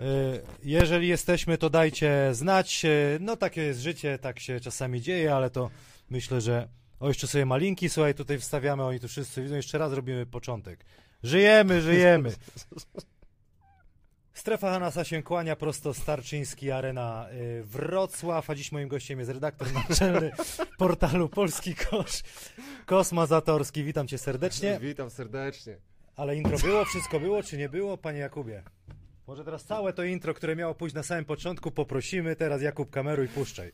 E, Jeżeli jesteśmy, to dajcie znać. E, No takie jest życie, tak się czasami dzieje, ale to myślę, że... O, jeszcze sobie malinki, słuchaj, tutaj wstawiamy, oni tu wszyscy widzą, jeszcze raz robimy początek. Żyjemy, żyjemy. Strefa Hanasa się kłania, prosto Starczyński, Arena y, Wrocław, a dziś moim gościem jest redaktor naczelny portalu Polski Kosz, Kosma Zatorski. Witam cię serdecznie. Witam serdecznie. Ale intro było, wszystko było, czy nie było, panie Jakubie? Może teraz całe to intro, które miało pójść na samym początku, poprosimy. Teraz Jakub kameruj, puszczaj.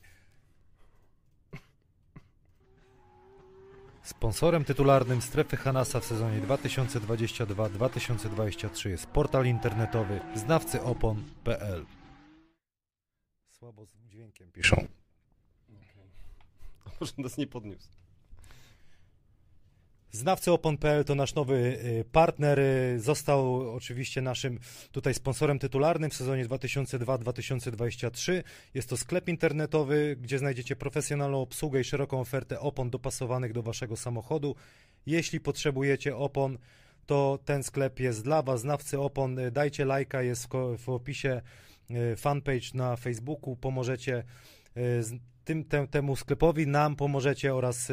Sponsorem tytularnym strefy Hanasa w sezonie 2022-2023 jest portal internetowy znawcyopon.pl. Słabo z dźwiękiem piszą. A może nas nie podniósł. Znawcyopon.pl to nasz nowy y, partner. y, Został oczywiście naszym tutaj sponsorem tytularnym w sezonie 2002-2023. Jest to sklep internetowy, gdzie znajdziecie profesjonalną obsługę i szeroką ofertę opon dopasowanych do waszego samochodu. Jeśli potrzebujecie opon, to ten sklep jest dla was. Znawcy opon, y, dajcie lajka, jest w, opisie fanpage na Facebooku. Pomożecie tym, te, temu sklepowi, nam pomożecie oraz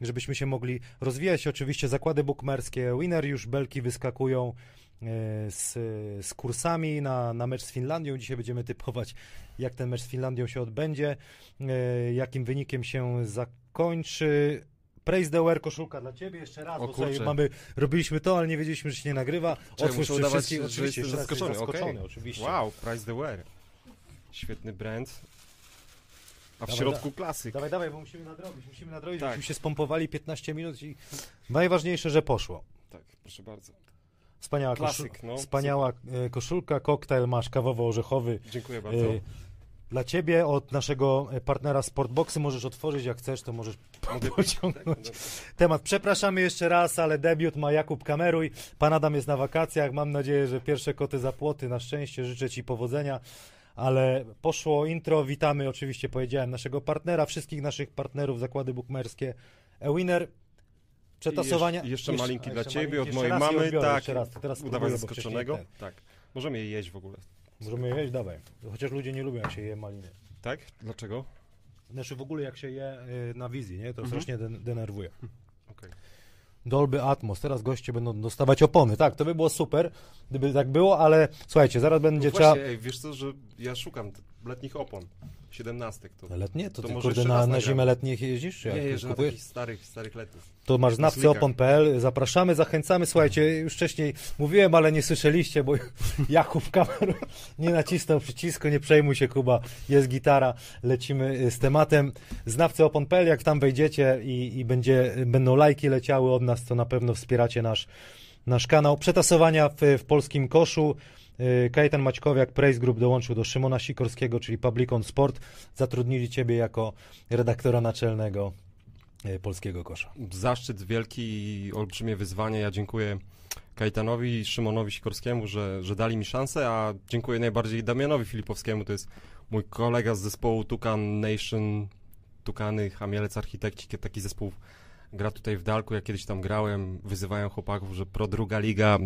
żebyśmy się mogli rozwijać. Oczywiście zakłady bukmerskie, winner już belki wyskakują e, z, z kursami na, na mecz z Finlandią. Dzisiaj będziemy typować, jak ten mecz z Finlandią się odbędzie, e, jakim wynikiem się zakończy. Praise the wear, koszulka dla ciebie jeszcze raz, O bo tutaj mamy, robiliśmy to, ale nie wiedzieliśmy, że się nie nagrywa. Otwórz przy wszystkich, że oczywiście, jesteś zaskoczony, zaskoczony, okej. oczywiście. Wow, Price the Wear. Świetny brand. A w Dawaj, środku klasyk. Dawaj, dawaj, bo musimy nadrobić, musimy nadrobić, Tak. się spompowali 15 minut i najważniejsze, że poszło. Tak, proszę bardzo. Wspaniała, Klasyk, koszul- no. wspaniała e, koszulka, koktajl masz kawowo-orzechowy. Dziękuję bardzo. E, Dla ciebie od naszego e, partnera Sportboxy możesz otworzyć jak chcesz, to możesz Mogę pociągnąć temat. Przepraszamy jeszcze raz, ale debiut ma Jakub Kameruj. Pan Adam jest na wakacjach. Mam nadzieję, że pierwsze koty za płoty. Na szczęście życzę ci powodzenia. Ale poszło intro. Witamy oczywiście, powiedziałem, naszego partnera, wszystkich naszych partnerów, zakłady bukmerskie. E-Winner. Przetasowania. Jeszcze, jeszcze malinki dla ciebie, malinki. od mojej mamy. odbiorę, tak, raz. Teraz bo zaskoczonego. Tak. Możemy je jeść w ogóle. Możemy jeść? Dawaj. Chociaż ludzie nie lubią, jak się je maliny. Tak? Dlaczego? Znaczy w ogóle jak się je y, na wizji, nie? To Mhm. strasznie den- denerwuje. Okej. Dolby Atmos, teraz goście będą dostawać opony. Tak, to by było super, gdyby tak było, ale słuchajcie, zaraz będzie No trzeba... właśnie, ej, wiesz co, że ja szukam letnich opon. 17 to. Ale letnie? To, To ty kurde na, na zimę letnich jeździsz? Nie, jeżdżę na takich starych, starych letnich. To masz na znawcyopon.pl, zapraszamy, zachęcamy. Słuchajcie, już wcześniej mówiłem, ale nie słyszeliście, bo Jakub kamerą nie nacisnął przycisku, nie przejmuj się Kuba, jest gitara, lecimy y, z tematem. Znawcyopon.pl, jak tam wejdziecie i, i będzie, będą lajki leciały od nas, to na pewno wspieracie nasz, nasz kanał. Przetasowania w, w polskim koszu. Y, Kajetan Maćkowiak, Praise Group dołączył do Szymona Sikorskiego, czyli Publicon Sport. Zatrudnili ciebie jako redaktora naczelnego y, polskiego kosza. zaszczyt wielki i olbrzymie wyzwanie. Ja dziękuję Kajtanowi i Szymonowi Sikorskiemu, że, że dali mi szansę, a dziękuję najbardziej Damianowi Filipowskiemu, to jest mój kolega z zespołu Tukan Nation, Tukany, Chamielec Architekci, taki zespół gra tutaj w Dalku, ja kiedyś tam grałem, wyzywają chłopaków, że pro druga liga,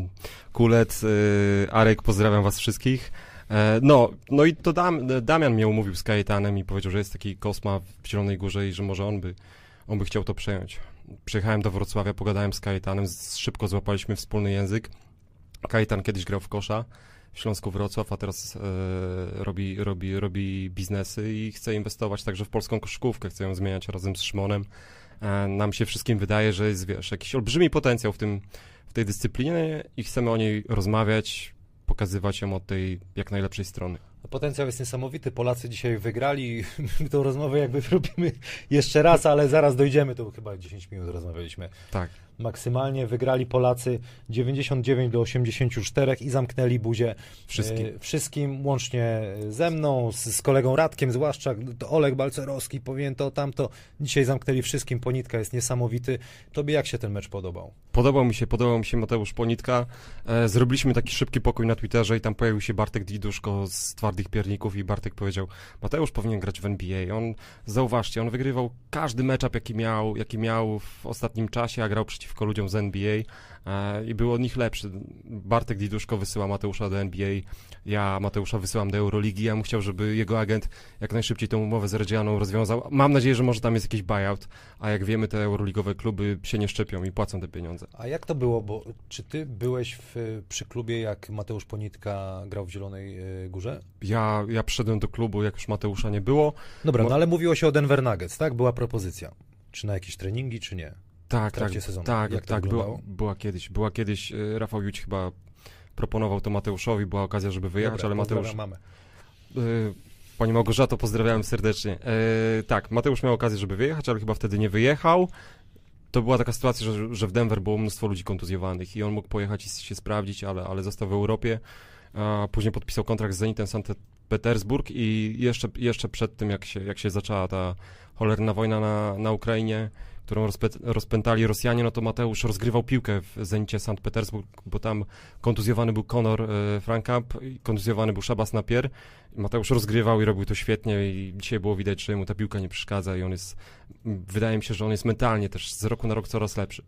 Kulec, yy, Arek, pozdrawiam was wszystkich. E, No, no i to Dam, Damian mnie umówił z Kajetanem i powiedział, że jest taki Kosma w Zielonej Górze i że może on by, on by chciał to przejąć. Przyjechałem do Wrocławia, pogadałem z Kajetanem, szybko złapaliśmy wspólny język. Kajetan kiedyś grał w kosza w Śląsku Wrocław, a teraz e, robi, robi, robi biznesy i chce inwestować także w polską koszykówkę, chce ją zmieniać razem z Szymonem. E, nam się wszystkim wydaje, że jest, wiesz, jakiś olbrzymi potencjał w, tym, w tej dyscyplinie i chcemy o niej rozmawiać, pokazywać ją od tej jak najlepszej strony. Potencjał jest niesamowity. Polacy dzisiaj wygrali. My tą rozmowę jakby robimy jeszcze raz, ale zaraz dojdziemy. To chyba 10 minut rozmawialiśmy. Tak. Maksymalnie wygrali Polacy 99 do 84 i zamknęli buzię Wszystkim. e, wszystkim, łącznie ze mną, z, z kolegą Radkiem, zwłaszcza Olek Balcerowski, powinien to, tamto. Dzisiaj zamknęli wszystkim. Ponitka jest niesamowity. Tobie jak się ten mecz podobał? Podobał mi się, podobał mi się Mateusz Ponitka. E, zrobiliśmy taki szybki pokój na Twitterze i tam pojawił się Bartek Diduszko z Twardych Pierników i Bartek powiedział, Mateusz powinien grać w NBA. On, zauważcie, on wygrywał każdy matchup, jaki miał, jaki miał w ostatnim czasie, a grał przeciw przeciwko ludziom z NBA e, i był od nich lepszy. Bartek Diduszko wysyła Mateusza do NBA, ja Mateusza wysyłam do Euroligi, ja mu chciał, żeby jego agent jak najszybciej tę umowę z Redzianą rozwiązał. Mam nadzieję, że może tam jest jakiś buyout, a jak wiemy, te euroligowe kluby się nie szczepią i płacą te pieniądze. A jak to było, bo czy ty byłeś w, przy klubie, jak Mateusz Ponitka grał w Zielonej e, Górze? Ja, ja przyszedłem do klubu, jak już Mateusza nie było. Dobra, no ale mówiło się o Denver Nuggets, tak? Była propozycja. Czy na jakieś treningi, czy nie? Tak, w trakcie tak, sezonu. tak, Jak tak, była, była kiedyś, była kiedyś, e, Rafał Juć chyba proponował to Mateuszowi, była okazja, żeby wyjechać, Dobra, ale Mateusz, e, Pani Małgorzato, pozdrawiam serdecznie. E, tak, Mateusz miał okazję, żeby wyjechać, ale chyba wtedy nie wyjechał. To była taka sytuacja, że, że w Denver było mnóstwo ludzi kontuzjowanych i on mógł pojechać i się sprawdzić, ale, ale został w Europie. A później podpisał kontrakt z Zenitem Sankt Petersburg i jeszcze, jeszcze przed tym, jak się, jak się zaczęła ta cholerna wojna na, na Ukrainie, którą rozpę, rozpętali Rosjanie, no to Mateusz rozgrywał piłkę w Zenicie Sankt Petersburg, bo tam kontuzjowany był Conor e, Frankamp, i kontuzjowany był Szabas Napier. Mateusz rozgrywał i robił to świetnie i dzisiaj było widać, że mu ta piłka nie przeszkadza i on jest, wydaje mi się, że on jest mentalnie też z roku na rok coraz lepszy.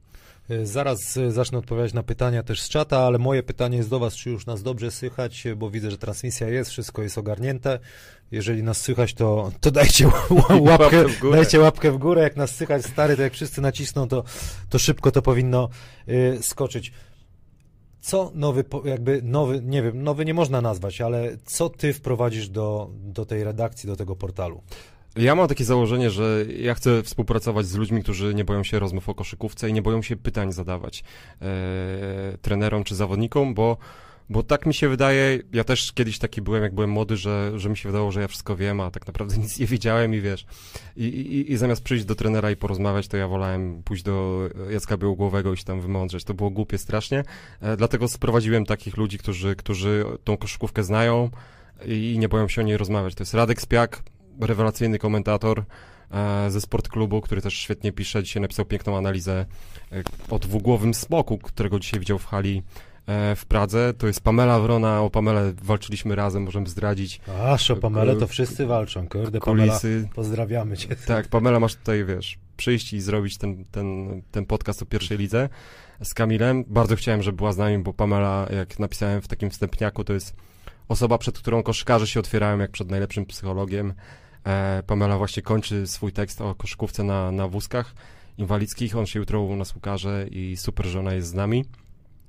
Y, Zaraz y, zacznę odpowiadać na pytania też z czata, ale moje pytanie jest do Was, czy już nas dobrze słychać, y, bo widzę, że transmisja jest, wszystko jest ogarnięte. Jeżeli nas słychać, to, to dajcie łapkę, w górę. dajcie łapkę w górę. Jak nas słychać stary, to jak wszyscy nacisną, to, to szybko to powinno y, skoczyć. Co nowy, jakby nowy, nie wiem, nowy nie można nazwać, ale co ty wprowadzisz do, do tej redakcji, do tego portalu? Ja mam takie założenie, że ja chcę współpracować z ludźmi, którzy nie boją się rozmów o koszykówce i nie boją się pytań zadawać e, trenerom czy zawodnikom, bo, bo tak mi się wydaje, ja też kiedyś taki byłem, jak byłem młody, że, że mi się wydawało, że ja wszystko wiem, a tak naprawdę nic nie wiedziałem i wiesz. I, i, I zamiast przyjść do trenera i porozmawiać, to ja wolałem pójść do Jacka Białogłowego i się tam wymądrzeć. To było głupie strasznie, e, dlatego sprowadziłem takich ludzi, którzy, którzy tą koszykówkę znają i nie boją się o niej rozmawiać. To jest Radek Spiak, rewelacyjny komentator e, ze sportklubu, który też świetnie pisze. Dzisiaj napisał piękną analizę e, o dwugłowym smoku, którego dzisiaj widział w hali e, w Pradze. To jest Pamela Wrona. O Pamelę walczyliśmy razem, możemy zdradzić A, o Pamele to wszyscy walczą, kurde, Pamela, kulisy. pozdrawiamy cię. Tak, Pamela, masz tutaj, wiesz, przyjść i zrobić ten, ten, ten podcast o pierwszej lidze z Kamilem. Bardzo chciałem, żeby była z nami, bo Pamela, jak napisałem w takim wstępniaku, to jest osoba, przed którą koszykarze się otwierają jak przed najlepszym psychologiem. E, Pamela właśnie kończy swój tekst o koszykówce na, na wózkach inwalidzkich. On się jutro u nas ukaże i super, że ona jest z nami.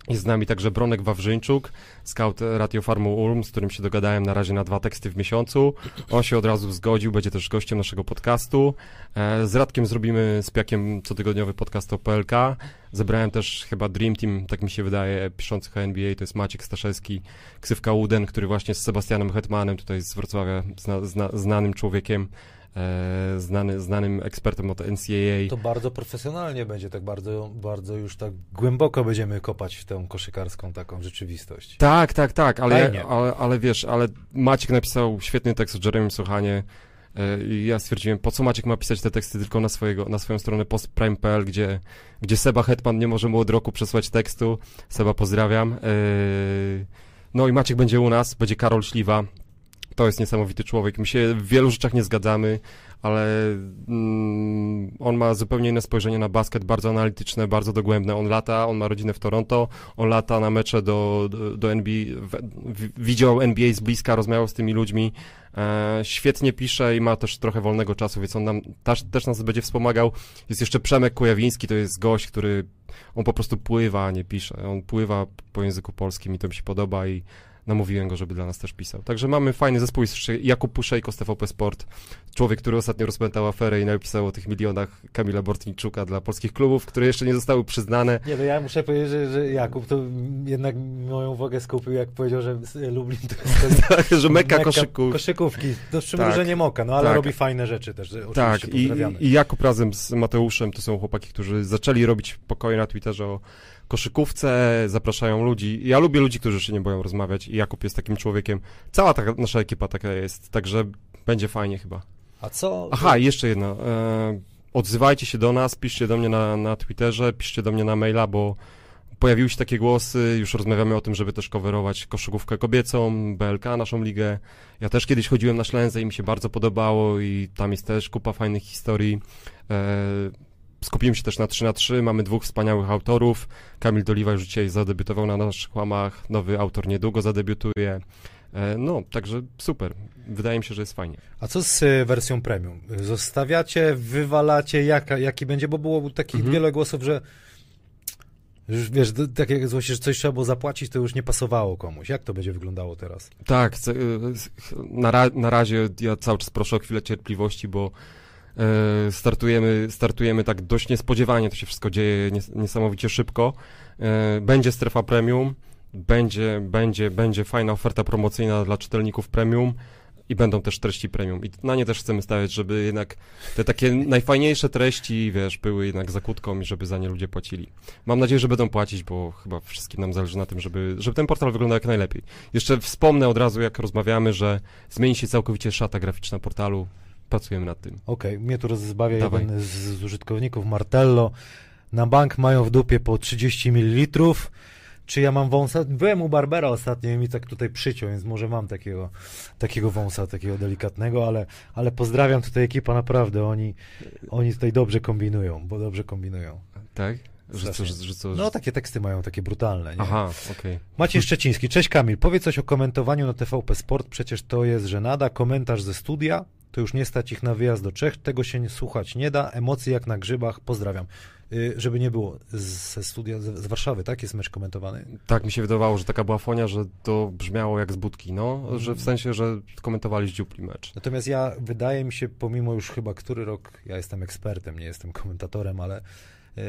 Jest z nami także Bronek Wawrzyńczuk, scout Radio Farmu Ulm, z którym się dogadałem na razie na dwa teksty w miesiącu. On się od razu zgodził, będzie też gościem naszego podcastu. E, Z Radkiem zrobimy z Piakiem cotygodniowy podcast o PLK. Zebrałem też chyba Dream Team, tak mi się wydaje, piszących o NBA, to jest Maciek Staszewski, ksywka Uden, który właśnie z Sebastianem Hetmanem, tutaj z Wrocławia, zna, zna, znanym człowiekiem, e, znany, znanym ekspertem od NCAA. To bardzo profesjonalnie będzie, tak bardzo, bardzo już tak głęboko będziemy kopać w tę koszykarską taką rzeczywistość. Tak, tak, tak, ale, ale, ale wiesz, ale Maciek napisał świetny tekst o Jeremy Sochanie e, i ja stwierdziłem, po co Maciek ma pisać te teksty tylko na, swojego, na swoją stronę postprime.pl, gdzie, gdzie Seba Hetman nie może mu od roku przesłać tekstu. Seba, pozdrawiam. E, No i Maciek będzie u nas, będzie Karol Śliwa. To jest niesamowity człowiek. My się w wielu rzeczach nie zgadzamy, ale mm, on ma zupełnie inne spojrzenie na basket, bardzo analityczne, bardzo dogłębne. On lata, on ma rodzinę w Toronto, on lata na mecze do, do, do NBA, w, w, widział NBA z bliska, rozmawiał z tymi ludźmi, e, świetnie pisze i ma też trochę wolnego czasu, więc on nam też, też nas będzie wspomagał. Jest jeszcze Przemek Kujawiński, to jest gość, który on po prostu pływa, a nie pisze. On pływa po języku polskim i to mi się podoba i namówiłem go, żeby dla nas też pisał. Także mamy fajny zespół, jest jeszcze Jakub Puszejko z TVP Sport, człowiek, który ostatnio rozpętał aferę i napisał o tych milionach Kamila Bortniczuka dla polskich klubów, które jeszcze nie zostały przyznane. Nie, no ja muszę powiedzieć, że, że Jakub to jednak moją uwagę skupił, jak powiedział, że Lublin to jest Tak, że meka koszyków. koszykówki. To z Tak. przymrużeniem oka, no ale Tak. robi fajne rzeczy też, oczywiście Tak, i, i Jakub razem z Mateuszem to są chłopaki, którzy zaczęli robić pokoje na Twitterze o koszykówce, zapraszają ludzi. Ja lubię ludzi, którzy się nie boją rozmawiać i Jakub jest takim człowiekiem. Cała ta, nasza ekipa taka jest, także będzie fajnie chyba. A co? Aha, jeszcze jedno. E, odzywajcie się do nas, piszcie do mnie na, na Twitterze, piszcie do mnie na maila, bo pojawiły się takie głosy, już rozmawiamy o tym, żeby też coverować koszykówkę kobiecą, BLK, naszą ligę. Ja też kiedyś chodziłem na Ślęzę i mi się bardzo podobało i tam jest też kupa fajnych historii. E, skupimy się też na 3 na 3 mamy dwóch wspaniałych autorów. Kamil Doliwa już dzisiaj zadebiutował na naszych łamach, nowy autor niedługo zadebiutuje. E, no, także super. Wydaje mi się, że jest fajnie. A co z e, wersją premium? Zostawiacie, wywalacie, jaka, jaki będzie? Bo było takich Mhm. wiele głosów, że już wiesz, tak jak złości, że coś trzeba było zapłacić, to już nie pasowało komuś. Jak to będzie wyglądało teraz? Tak, s- na, ra, na razie ja cały czas proszę o chwilę cierpliwości, bo e, startujemy, startujemy tak dość niespodziewanie, to się wszystko dzieje nies, niesamowicie szybko. E, będzie strefa premium, będzie, będzie, będzie fajna oferta promocyjna dla czytelników premium i będą też treści premium. I na nie też chcemy stawiać, żeby jednak te takie najfajniejsze treści, wiesz, były jednak zakutką i żeby za nie ludzie płacili. Mam nadzieję, że będą płacić, bo chyba wszystkim nam zależy na tym, żeby, żeby ten portal wyglądał jak najlepiej. Jeszcze wspomnę od razu, jak rozmawiamy, że zmieni się całkowicie szata graficzna portalu. Pracujemy nad tym. Okej, mnie tu rozbawia Dawaj. jeden z, z użytkowników, Martello. Na bank mają w dupie po 30 ml. Czy ja mam wąsa? Byłem u Barbera ostatnio i mi tak tutaj przyciął, więc może mam takiego, takiego wąsa, takiego delikatnego, ale, ale pozdrawiam tutaj ekipa, naprawdę, oni, oni tutaj dobrze kombinują, bo dobrze kombinują. Tak? Że co, że, że co? No takie teksty mają, takie brutalne, nie? Aha, okej. Maciej Szczeciński, cześć Kamil, powiedz coś o komentowaniu na TVP Sport, przecież to jest żenada, komentarz ze studia, to już nie stać ich na wyjazd do Czech, tego się nie słuchać nie da, emocje jak na grzybach, pozdrawiam. Y, żeby nie było, z- ze studia, z, Warszawy, tak? Jest mecz komentowany? Tak mi się wydawało, że taka była fonia, że to brzmiało jak z budki, no, że w sensie, że komentowali z dziupli mecz. Natomiast ja, wydaje mi się, pomimo już chyba który rok, ja jestem ekspertem, nie jestem komentatorem, ale y,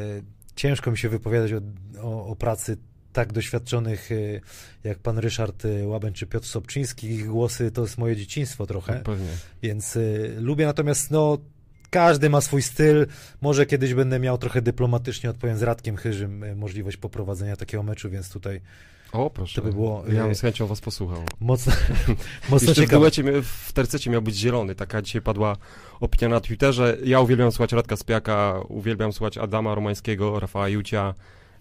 ciężko mi się wypowiadać o, o, o pracy tak doświadczonych y, jak pan Ryszard y, Łaben czy Piotr Sobczyński. Ich głosy to jest moje dzieciństwo trochę. Pewnie. Więc y, lubię, natomiast no, każdy ma swój styl. Może kiedyś będę miał trochę dyplomatycznie, odpowiem z Radkiem Chyżym, y, możliwość poprowadzenia takiego meczu, więc tutaj O, proszę. To by było, Ja bym z chęcią was posłuchał. mocno, mocno Jeszcze w duecie, w tercecie miał być zielony. Taka dzisiaj padła opinia na Twitterze. Ja uwielbiam słuchać Radka Spiaka, uwielbiam słuchać Adama Romańskiego, Rafała Jucia.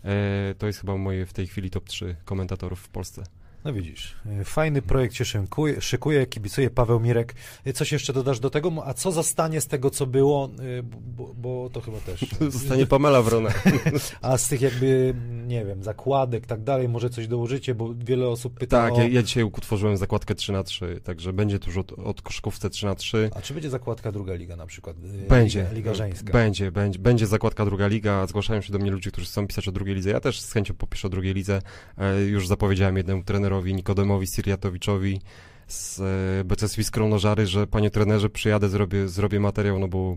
E, to jest chyba moje w tej chwili top 3 komentatorów w Polsce. No widzisz, y, fajny projekt się szykuje, szykuje, kibicuje Paweł Mirek. Y, Coś jeszcze dodasz do tego? A co zostanie z tego, co było? Y, Bo, bo to chyba też... Zostanie Pamela Wrona. A z tych jakby, nie wiem, zakładek, tak dalej, może coś dołożycie, bo wiele osób pyta Tak, o... ja, ja dzisiaj utworzyłem zakładkę 3 na 3 także będzie tuż od, od koszykówce 3 na 3 A czy będzie zakładka druga liga na przykład? Będzie. Liga, liga żeńska. Będzie, będzie, będzie zakładka druga liga. Zgłaszają się do mnie ludzie, którzy chcą pisać o drugiej lidze. Ja też z chęcią popiszę o drugiej lidze. E, już zapowiedziałem jednemu trenerowi, Nikodemowi Siriatowiczowi z e, BCS Wiskronożary, że panie trenerze, przyjadę, zrobię, zrobię materiał, no bo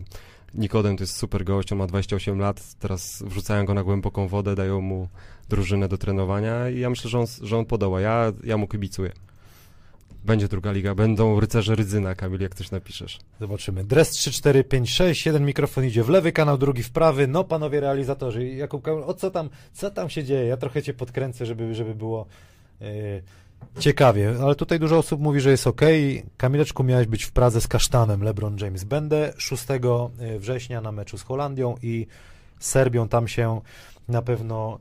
Nikodem to jest super gość, on ma 28 lat, teraz wrzucają go na głęboką wodę, dają mu drużynę do trenowania i ja myślę, że on, że on podoła. Ja, ja mu kibicuję. Będzie druga liga, będą rycerze Rydzyna, Kamil, jak coś napiszesz. Zobaczymy. Dres 3456, jeden mikrofon idzie w lewy kanał, drugi w prawy. No panowie realizatorzy, Jakub Kamil, o co tam, co tam się dzieje? Ja trochę cię podkręcę, żeby, żeby było ciekawie, ale tutaj dużo osób mówi, że jest ok. Kamileczku, miałeś być w Pradze z Kasztanem, LeBron James. Będę 6 września na meczu z Holandią i Serbią, tam się na pewno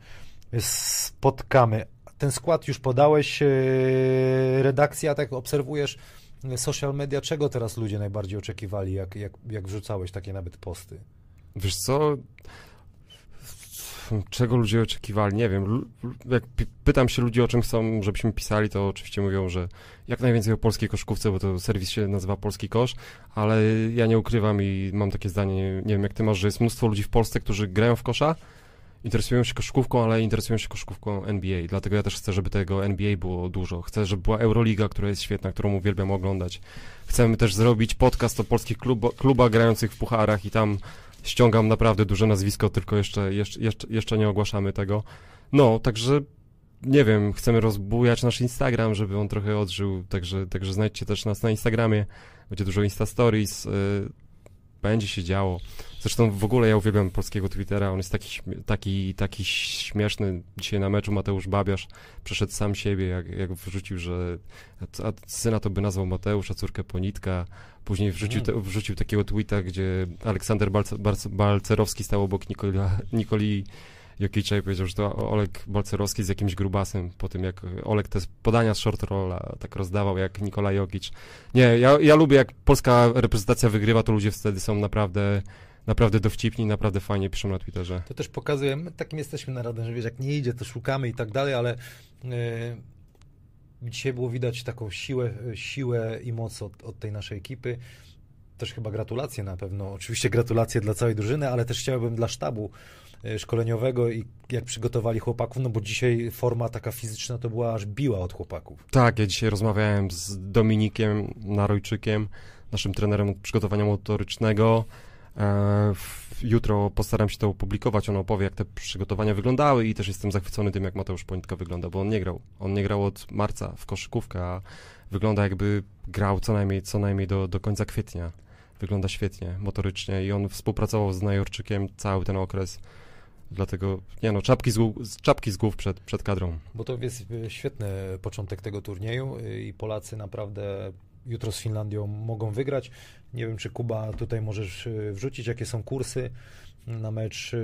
spotkamy. Ten skład już podałeś, yy, redakcja, tak obserwujesz social media, czego teraz ludzie najbardziej oczekiwali, jak, jak, jak wrzucałeś takie nawet posty? Wiesz co? Czego ludzie oczekiwali? Nie wiem. Jak pytam się ludzi, o czym chcą, żebyśmy pisali, to oczywiście mówią, że jak najwięcej o polskiej koszkówce, bo to serwis się nazywa Polski Kosz, ale ja nie ukrywam i mam takie zdanie, nie, wiem jak ty masz, że jest mnóstwo ludzi w Polsce, którzy grają w kosza, interesują się koszkówką, ale interesują się koszkówką NBA. Dlatego ja też chcę, żeby tego NBA było dużo. Chcę, żeby była Euroliga, która jest świetna, którą uwielbiam oglądać. Chcemy też zrobić podcast o polskich klubach grających w pucharach i tam ściągam naprawdę duże nazwisko, tylko jeszcze, jeszcze, jeszcze, nie ogłaszamy tego. No, także nie wiem, chcemy rozbujać nasz Instagram, żeby on trochę odżył, także, także znajdźcie też nas na Instagramie, będzie dużo Insta Stories, y, będzie się działo. Zresztą w ogóle ja uwielbiam polskiego Twittera, on jest taki, taki, taki śmieszny. Dzisiaj na meczu Mateusz Babiarz przeszedł sam siebie, jak, jak wrzucił, że a syna to by nazwał Mateusz, a córkę Ponitka. Później wrzucił, te, wrzucił takiego tweeta, gdzie Aleksander Balce, Balce, Balcerowski stał obok Nikola, Nikoli Jokicza i powiedział, że to Olek Balcerowski z jakimś grubasem, po tym jak Olek te podania z short rolla tak rozdawał jak Nikola Jokic. Nie, ja, ja lubię jak polska reprezentacja wygrywa, to ludzie wtedy są naprawdę naprawdę dowcipni, naprawdę fajnie piszą na Twitterze. To też pokazuje, my takim jesteśmy narodem, że wiesz, jak nie idzie, to szukamy i tak dalej, ale yy, dzisiaj było widać taką siłę, siłę i moc od, od tej naszej ekipy. Też chyba gratulacje na pewno. Oczywiście gratulacje dla całej drużyny, ale też chciałbym dla sztabu y, szkoleniowego i jak przygotowali chłopaków, no bo dzisiaj forma taka fizyczna to była aż biła od chłopaków. Tak, ja dzisiaj rozmawiałem z Dominikiem Narojczykiem, naszym trenerem od przygotowania motorycznego. E, jutro postaram się to opublikować, on opowie, jak te przygotowania wyglądały i też jestem zachwycony tym, jak Mateusz Ponitka wygląda, bo on nie grał. On nie grał od marca w koszykówkę, a wygląda jakby grał co najmniej, co najmniej do, do końca kwietnia. Wygląda świetnie, motorycznie i on współpracował z Najorczykiem cały ten okres. Dlatego, nie no, czapki z, głów, czapki z głów przed, przed kadrą. Bo to jest świetny początek tego turnieju i Polacy naprawdę jutro z Finlandią mogą wygrać. Nie wiem, czy Kuba tutaj możesz y, wrzucić, jakie są kursy na mecz y,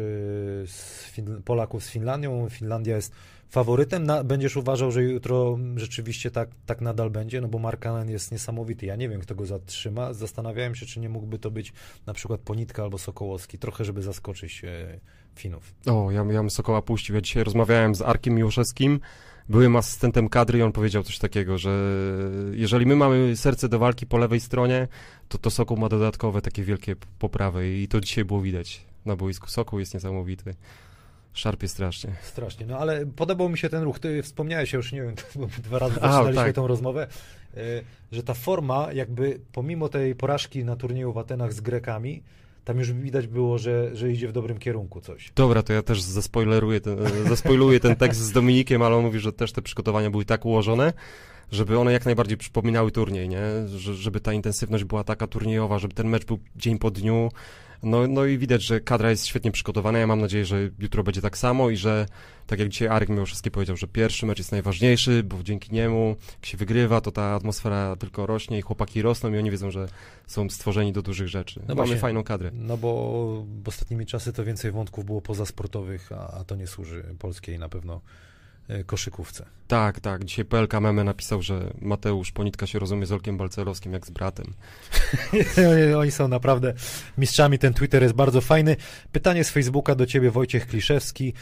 z Polaków z Finlandią. Finlandia jest faworytem. Na, będziesz uważał, że jutro rzeczywiście tak, tak nadal będzie, no bo Markanen jest niesamowity. Ja nie wiem, kto go zatrzyma. Zastanawiałem się, czy nie mógłby to być na przykład Ponitka albo Sokołowski, trochę, żeby zaskoczyć e, Finów. O, ja, ja bym Sokoła puścił. Ja dzisiaj rozmawiałem z Arkiem Miłoszewskim, byłym asystentem kadry i on powiedział coś takiego, że jeżeli my mamy serce do walki po lewej stronie, to to Sokół ma dodatkowe takie wielkie poprawy i to dzisiaj było widać na boisku. Sokół jest niesamowity. Szarpie strasznie. Strasznie, no ale podobał mi się ten ruch. Ty wspomniałeś, ja już nie wiem, dwa razy zaczynaliśmy tak. tą rozmowę, e, że ta forma jakby pomimo tej porażki na turnieju w Atenach z Grekami, tam już widać było, że, że idzie w dobrym kierunku coś. Dobra, to ja też zaspoileruję ten, zaspoiluję ten tekst z Dominikiem, ale on mówi, że też te przygotowania były tak ułożone, żeby one jak najbardziej przypominały turniej, nie? żeby ta intensywność była taka turniejowa, żeby ten mecz był dzień po dniu, no, no i widać, że kadra jest świetnie przygotowana. Ja mam nadzieję, że jutro będzie tak samo i że, tak jak dzisiaj Arek Miłoszewski powiedział, że pierwszy mecz jest najważniejszy, bo dzięki niemu, jak się wygrywa, to ta atmosfera tylko rośnie i chłopaki rosną i oni wiedzą, że są stworzeni do dużych rzeczy. No Mamy właśnie, fajną kadrę. No bo ostatnimi czasy to więcej wątków było pozasportowych, a, a to nie służy polskiej na pewno koszykówce. Tak, tak. Dzisiaj PLK Meme napisał, że Mateusz Ponitka się rozumie z Olkiem Balcerowskim jak z bratem. Oni są naprawdę mistrzami. Ten Twitter jest bardzo fajny. Pytanie z Facebooka do ciebie, Wojciech Kliszewski.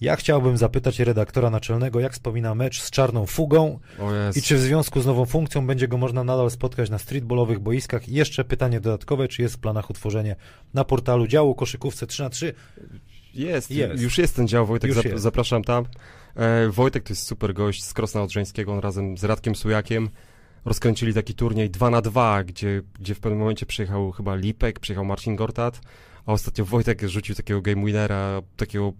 Ja chciałbym zapytać redaktora naczelnego, jak wspomina mecz z czarną fugą i czy w związku z nową funkcją będzie go można nadal spotkać na streetballowych boiskach. I jeszcze pytanie dodatkowe, czy jest w planach utworzenie na portalu działu koszykówce 3 na 3 jest, jest, już jest ten dział, Wojtek, zap jest. zapraszam tam. E, Wojtek to jest super gość z Krosna Odrzeńskiego, on razem z Radkiem Sujakiem rozkręcili taki turniej 2 na 2 gdzie, gdzie w pewnym momencie przyjechał chyba Lipek, przyjechał Marcin Gortat, a ostatnio Wojtek rzucił takiego game winnera, takiego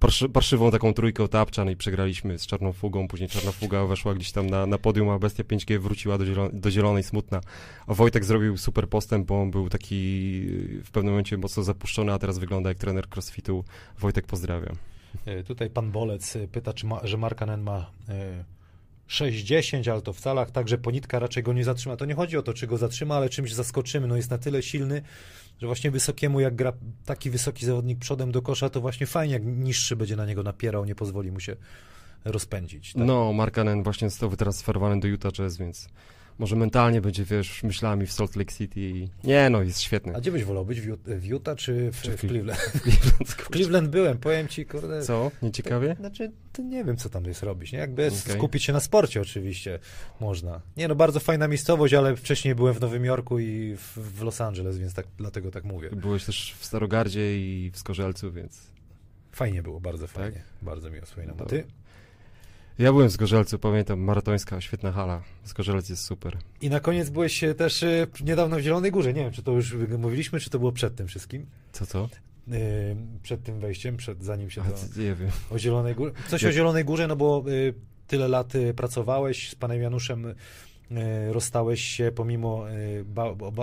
parszy, parszywą taką trójkę Tapczan i przegraliśmy z Czarną Fugą, później Czarna Fuga weszła gdzieś tam na, na podium, a Bestia 5G wróciła do, do Zielonej smutna. A Wojtek zrobił super postęp, bo on był taki w pewnym momencie mocno zapuszczony, a teraz wygląda jak trener crossfitu. Wojtek pozdrawiam. E, tutaj pan Bolec e, pyta, czy ma, że Markanen ma e, 6-10, ale to w calach, także ponitka raczej go nie zatrzyma. To nie chodzi o to, czy go zatrzyma, ale czymś zaskoczymy. No jest na tyle silny, że właśnie wysokiemu, jak gra taki wysoki zawodnik przodem do kosza, to właśnie fajnie, jak niższy będzie na niego napierał, nie pozwoli mu się rozpędzić. Tak? No, Markanen właśnie został wytransferowany do Utah Jazz, więc może mentalnie będzie, wiesz, myślami w Salt Lake City. Nie, no, jest świetny. A gdzie byś wolał być? W, Utah czy w, czy w Cleveland? W Cleveland, w Cleveland byłem, powiem ci, kurde. Co? Nieciekawie? To, znaczy, to nie wiem, co tam jest robić, nie? Jakby okay. skupić się na sporcie oczywiście można. Nie, no, bardzo fajna miejscowość, ale wcześniej byłem w Nowym Jorku i w, w Los Angeles, więc tak, dlatego tak mówię. Byłeś też w Starogardzie i w Skorzelcu, więc... Fajnie było, bardzo fajnie. Tak? Bardzo miło wspominam. A ty? Ja byłem w Zgorzelcu, pamiętam, maratońska, świetna hala. Zgorzelec jest super. I na koniec byłeś też y, niedawno w Zielonej Górze. Nie wiem, czy to już mówiliśmy, czy to było przed tym wszystkim. Co, co? Y, przed tym wejściem, przed, zanim się to... Nie wiem. O Zielonej Górze. Coś o Zielonej Górze, no bo y, tyle lat pracowałeś z panem Januszem, rozstałeś się, pomimo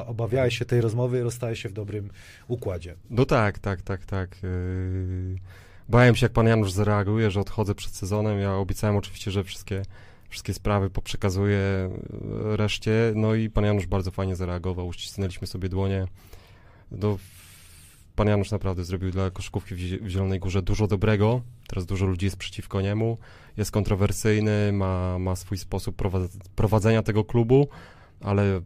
obawiałeś się tej rozmowy, rozstałeś się w dobrym układzie. No tak, tak, tak, tak. Yy Bałem się, jak pan Janusz zareaguje, że odchodzę przed sezonem. Ja obiecałem oczywiście, że wszystkie, wszystkie sprawy poprzekazuję e, reszcie. No i pan Janusz bardzo fajnie zareagował. Uścisnęliśmy sobie dłonie. No, pan Janusz naprawdę zrobił dla koszykówki w Zielonej Górze dużo dobrego. Teraz dużo ludzi jest przeciwko niemu. Jest kontrowersyjny, ma, ma swój sposób prowadzenia tego klubu, ale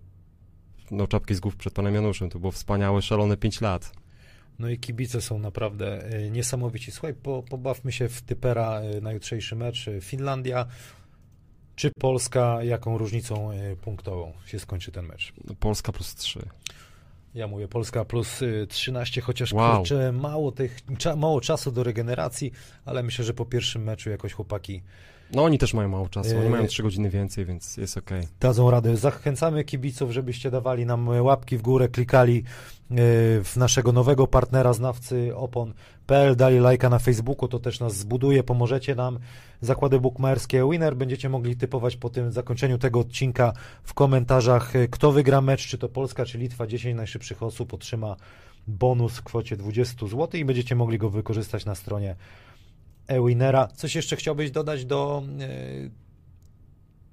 no czapki z głów przed panem Januszem. To było wspaniałe, szalone 5 lat. No i kibice są naprawdę e, niesamowici. Słuchaj, po, pobawmy się w typera e, na jutrzejszy mecz. E, Finlandia czy Polska, jaką różnicą punktową się skończy ten mecz? Polska plus 3. Ja mówię Polska plus 13, chociaż wow. kurczę, mało, tych, mało czasu do regeneracji, ale myślę, że po pierwszym meczu jakoś chłopaki no oni też mają mało czasu, oni mają 3 godziny więcej, więc jest ok. Dadzą radę. Zachęcamy kibiców, żebyście dawali nam łapki w górę, klikali e, w naszego nowego partnera, znawcy opon.pl, dali lajka na Facebooku, to też nas zbuduje, pomożecie nam. Zakłady bukmaerskie Winner będziecie mogli typować po tym zakończeniu tego odcinka w komentarzach, e, kto wygra mecz, czy to Polska, czy Litwa. 10 najszybszych osób otrzyma bonus w kwocie 20 zł i będziecie mogli go wykorzystać na stronie e-winera. Coś jeszcze chciałbyś dodać do, e,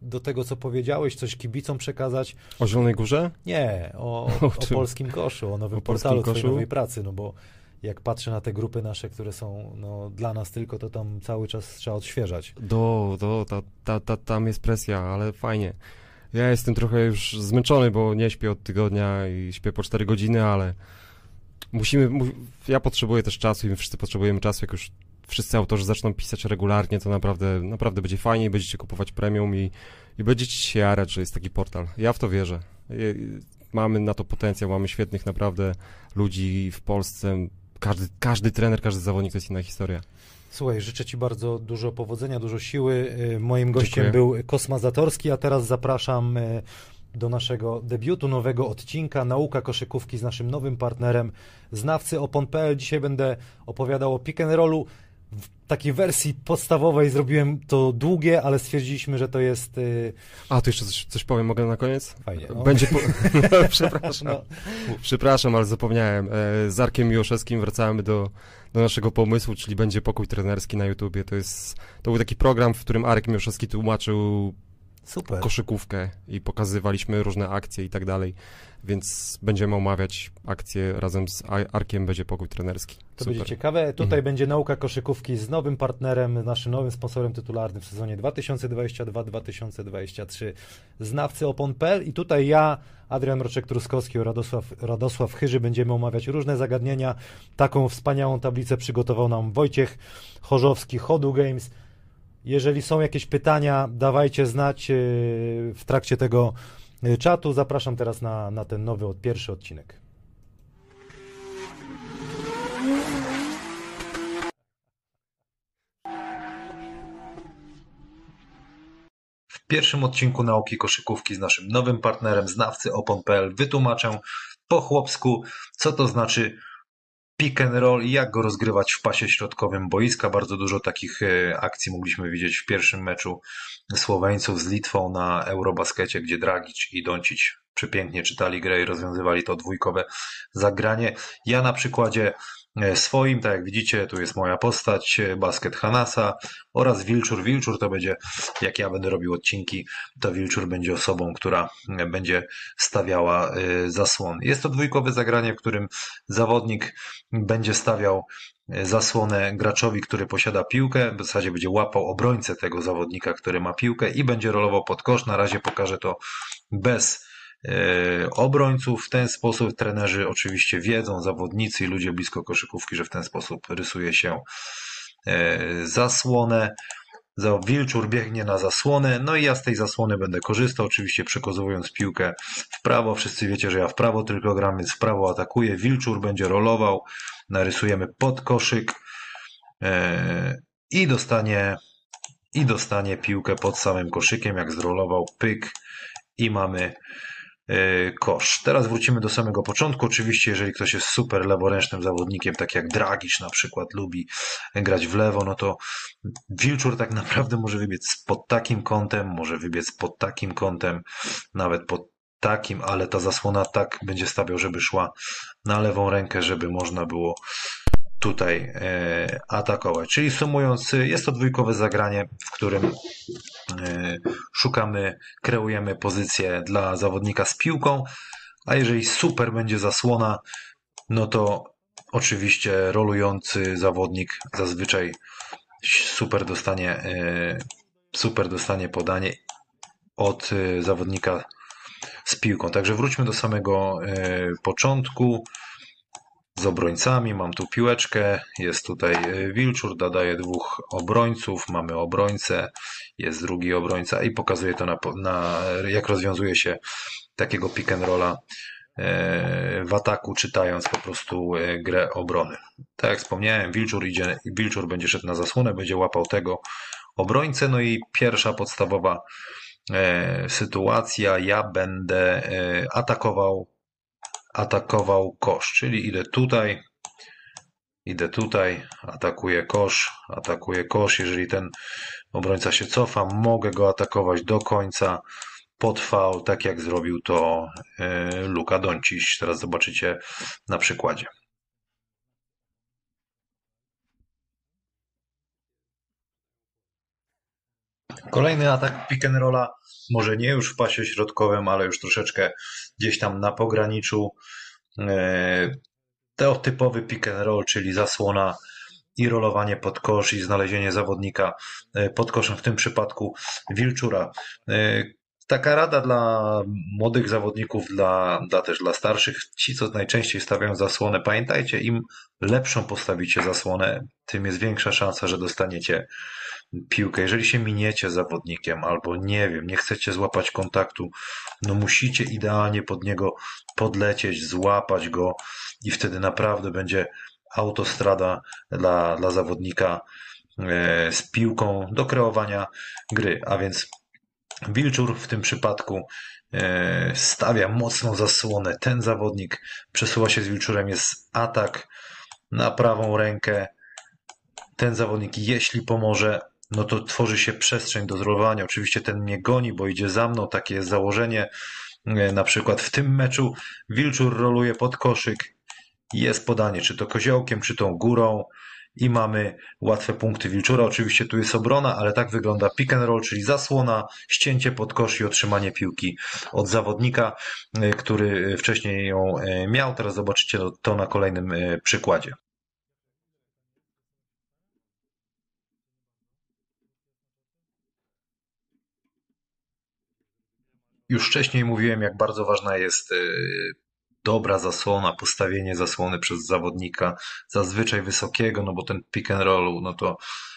do tego, co powiedziałeś? Coś kibicom przekazać? O Zielonej Górze? Nie, o, o, o polskim koszu, o nowym o portalu Twojej nowej pracy, no bo jak patrzę na te grupy nasze, które są no, dla nas tylko, to tam cały czas trzeba odświeżać. Do, do, ta, ta, ta, tam jest presja, ale fajnie. Ja jestem trochę już zmęczony, bo nie śpię od tygodnia i śpię po 4 godziny, ale musimy, ja potrzebuję też czasu i my wszyscy potrzebujemy czasu, jak już wszyscy autorzy zaczną pisać regularnie, to naprawdę, naprawdę będzie fajnie i będziecie kupować premium i, i będziecie się jarać, że jest taki portal. Ja w to wierzę. Mamy na to potencjał, mamy świetnych naprawdę ludzi w Polsce. Każdy, każdy trener, każdy zawodnik to jest inna historia. Słuchaj, życzę Ci bardzo dużo powodzenia, dużo siły. Y, moim gościem Dziękuję. był Kosma Zatorski, a teraz zapraszam y, do naszego debiutu, nowego odcinka Nauka koszykówki z naszym nowym partnerem, znawcy opon.pl. Dzisiaj będę opowiadał o pick and rollu w takiej wersji podstawowej zrobiłem to długie, ale stwierdziliśmy, że to jest. Yy... A, to jeszcze coś, coś powiem, mogę na koniec? Fajnie. No. Będzie. Po... Przepraszam. No. Przepraszam, ale zapomniałem. E, z Arkiem Miłoszewskim wracamy do, do naszego pomysłu, czyli będzie pokój trenerski na YouTubie. To jest. To był taki program, w którym Arek Miłoszewski tłumaczył Super. koszykówkę i pokazywaliśmy różne akcje i tak dalej więc będziemy omawiać akcję razem z Arkiem, będzie pokój trenerski. To Super. będzie ciekawe. Tutaj mhm. będzie nauka koszykówki z nowym partnerem, naszym nowym sponsorem tytularnym w sezonie 2022-2023, znawcy opon.pl i tutaj ja, Adrian Roczek-Truskowski, Radosław, Radosław Chyży będziemy omawiać różne zagadnienia. Taką wspaniałą tablicę przygotował nam Wojciech Chorzowski, Hodu Games. Jeżeli są jakieś pytania, dawajcie znać yy, w trakcie tego Y, czatu. Zapraszam teraz na, na ten nowy, pierwszy odcinek. W pierwszym odcinku nauki koszykówki z naszym nowym partnerem, znawcy opon.pl, wytłumaczę po chłopsku, co to znaczy pick and roll i jak go rozgrywać w pasie środkowym boiska. Bardzo dużo takich e, akcji mogliśmy widzieć w pierwszym meczu Słoweńców z Litwą na Eurobaskecie, gdzie Dragic i Doncic przepięknie czytali grę i rozwiązywali to dwójkowe zagranie. Ja na przykładzie swoim, tak jak widzicie, tu jest moja postać, e, Basket Hanasa oraz Wilczur. Wilczur to będzie, jak ja będę robił odcinki, to Wilczur będzie osobą, która e, będzie stawiała zasłon. Jest to dwójkowe zagranie, w którym zawodnik będzie stawiał zasłonę graczowi, który posiada piłkę, w zasadzie będzie łapał obrońcę tego zawodnika, który ma piłkę i będzie rolował pod kosz. Na razie pokażę to bez E, obrońców. W ten sposób trenerzy oczywiście wiedzą, zawodnicy i ludzie blisko koszykówki, że w ten sposób rysuje się e, zasłonę. Wilczur biegnie na zasłonę, no i ja z tej zasłony będę korzystał, oczywiście przekozowując piłkę w prawo. Wszyscy wiecie, że ja w prawo tylko gram, więc w prawo atakuję. Wilczur będzie rolował, narysujemy pod koszyk e, i dostanie, i dostanie piłkę pod samym koszykiem, jak zrolował pyk i mamy E, kosz. Teraz wrócimy do samego początku. Oczywiście, jeżeli ktoś jest super leworęcznym zawodnikiem, tak jak Dragic na przykład lubi grać w lewo, no to Wilczur tak naprawdę może wybiec pod takim kątem, może wybiec pod takim kątem, nawet pod takim, ale ta zasłona tak będzie stawiał, żeby szła na lewą rękę, żeby można było tutaj e, atakować. Czyli sumując, jest to dwójkowe zagranie, w którym e, szukamy, kreujemy pozycję dla zawodnika z piłką, a jeżeli super będzie zasłona, no to oczywiście rolujący zawodnik zazwyczaj super dostanie, e, super dostanie podanie od zawodnika z piłką. Także wróćmy do samego początku z obrońcami. Mam tu piłeczkę, jest tutaj e, Wilczur, dodaje dwóch obrońców, mamy obrońcę, jest drugi obrońca i pokazuje to na, na jak rozwiązuje się takiego pick and rolla e, w ataku, czytając po prostu grę obrony. Tak jak wspomniałem, Wilczur, idzie, Wilczur będzie szedł na zasłonę, będzie łapał tego obrońcę, no i pierwsza podstawowa sytuacja, ja będę atakował atakował kosz, czyli idę tutaj, idę tutaj, atakuję kosz, atakuję kosz. Jeżeli ten obrońca się cofa, mogę go atakować do końca pod faul, tak jak zrobił to e, Luka Doncic. Teraz zobaczycie na przykładzie. Kolejny atak pick and rolla, może nie już w pasie środkowym, ale już troszeczkę gdzieś tam na pograniczu. E, typowy pick and roll, czyli zasłona i rolowanie pod kosz i znalezienie zawodnika e, pod koszem, w tym przypadku Wilczura. E, taka rada dla młodych zawodników, dla, dla też dla starszych, ci co najczęściej stawiają zasłonę, pamiętajcie, im lepszą postawicie zasłonę, tym jest większa szansa, że dostaniecie piłkę. Jeżeli się miniecie zawodnikiem albo nie wiem, nie chcecie złapać kontaktu, no musicie idealnie pod niego podlecieć, złapać go i wtedy naprawdę będzie autostrada dla, dla zawodnika e, z piłką do kreowania gry. A więc Wilczur w tym przypadku e, stawia mocną zasłonę. Ten zawodnik przesuwa się z Wilczurem, jest atak na prawą rękę. Ten zawodnik, jeśli pomoże, no to tworzy się przestrzeń do zrolowania. Oczywiście ten mnie goni, bo idzie za mną, takie jest założenie. E, na przykład w tym meczu Wilczur roluje pod koszyk, jest podanie, czy to koziołkiem, czy tą górą i mamy łatwe punkty Wilczura. Oczywiście tu jest obrona, ale tak wygląda pick and roll, czyli zasłona, ścięcie pod kosz i otrzymanie piłki od zawodnika, e, który wcześniej ją e, miał. Teraz zobaczycie to na kolejnym przykładzie. Już wcześniej mówiłem, jak bardzo ważna jest y, dobra zasłona, postawienie zasłony przez zawodnika, zazwyczaj wysokiego, no bo ten pick and roll, no to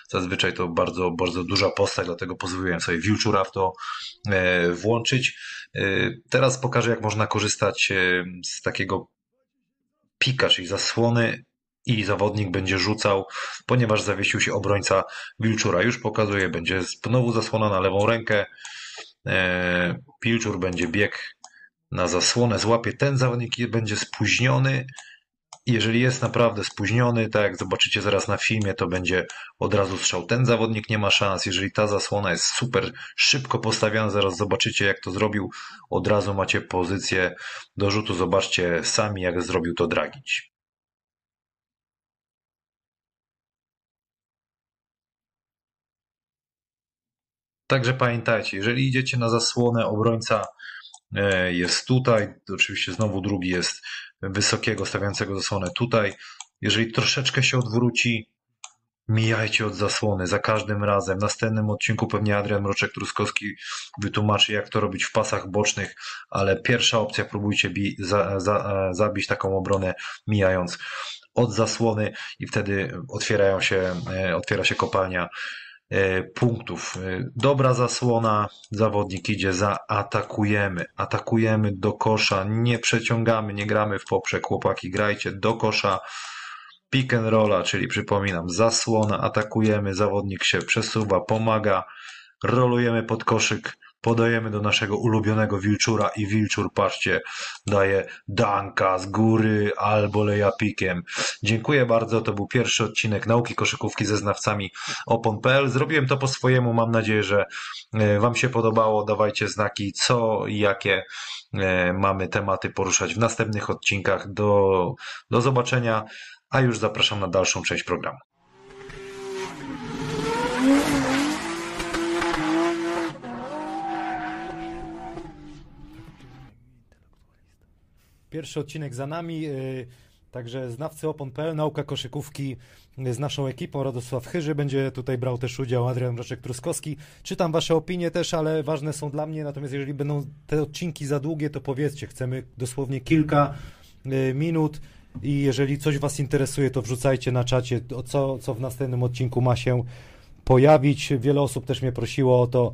zazwyczaj to bardzo, bardzo duża postać, dlatego pozwoliłem sobie Wilczura w to e, włączyć. E, teraz pokażę, jak można korzystać e, z takiego pika, czyli zasłony i zawodnik będzie rzucał, ponieważ zawiesił się obrońca Wilczura. Już pokazuję, będzie znowu zasłona na lewą rękę, Pilczur będzie bieg na zasłonę, złapie ten zawodnik i będzie spóźniony. Jeżeli jest naprawdę spóźniony, tak jak zobaczycie zaraz na filmie, to będzie od razu strzał. Ten zawodnik nie ma szans. Jeżeli ta zasłona jest super szybko postawiona, zaraz zobaczycie jak to zrobił. Od razu macie pozycję do rzutu. Zobaczcie sami jak zrobił to Dragić. Także pamiętajcie, jeżeli idziecie na zasłonę, obrońca e, jest tutaj, oczywiście znowu drugi jest wysokiego, stawiającego zasłonę tutaj. Jeżeli troszeczkę się odwróci, mijajcie od zasłony za każdym razem. W następnym odcinku pewnie Adrian Mroczek-Truskowski wytłumaczy, jak to robić w pasach bocznych, ale pierwsza opcja, próbujcie bi- za, za, e, zabić taką obronę, mijając od zasłony i wtedy otwierają się, e, otwiera się kopalnia punktów. E, dobra zasłona, zawodnik idzie za, atakujemy, atakujemy do kosza, nie przeciągamy, nie gramy w poprzek, chłopaki, grajcie do kosza, pick and rolla, czyli przypominam, zasłona, atakujemy, zawodnik się przesuwa, pomaga, rolujemy pod koszyk, podajemy do naszego ulubionego Wilczura i Wilczur, patrzcie, daje danka z góry albo leja pikiem. Dziękuję bardzo, to był pierwszy odcinek Nauki Koszykówki ze znawcami opon.pl. Zrobiłem to po swojemu, mam nadzieję, że e, Wam się podobało. Dawajcie znaki, co i jakie e, mamy tematy poruszać w następnych odcinkach. Do, do zobaczenia, a już zapraszam na dalszą część programu. Pierwszy odcinek za nami. Y, także znawcy opon.pl, nauka koszykówki z naszą ekipą. Radosław Chyży będzie tutaj brał też udział, Adrian Mroczek-Truskowski. Czytam wasze opinie też, ale ważne są dla mnie. Natomiast jeżeli będą te odcinki za długie, to powiedzcie, chcemy dosłownie kilka y, minut I jeżeli coś Was interesuje, to wrzucajcie na czacie, co, co w następnym odcinku ma się pojawić. Wiele osób też mnie prosiło o to,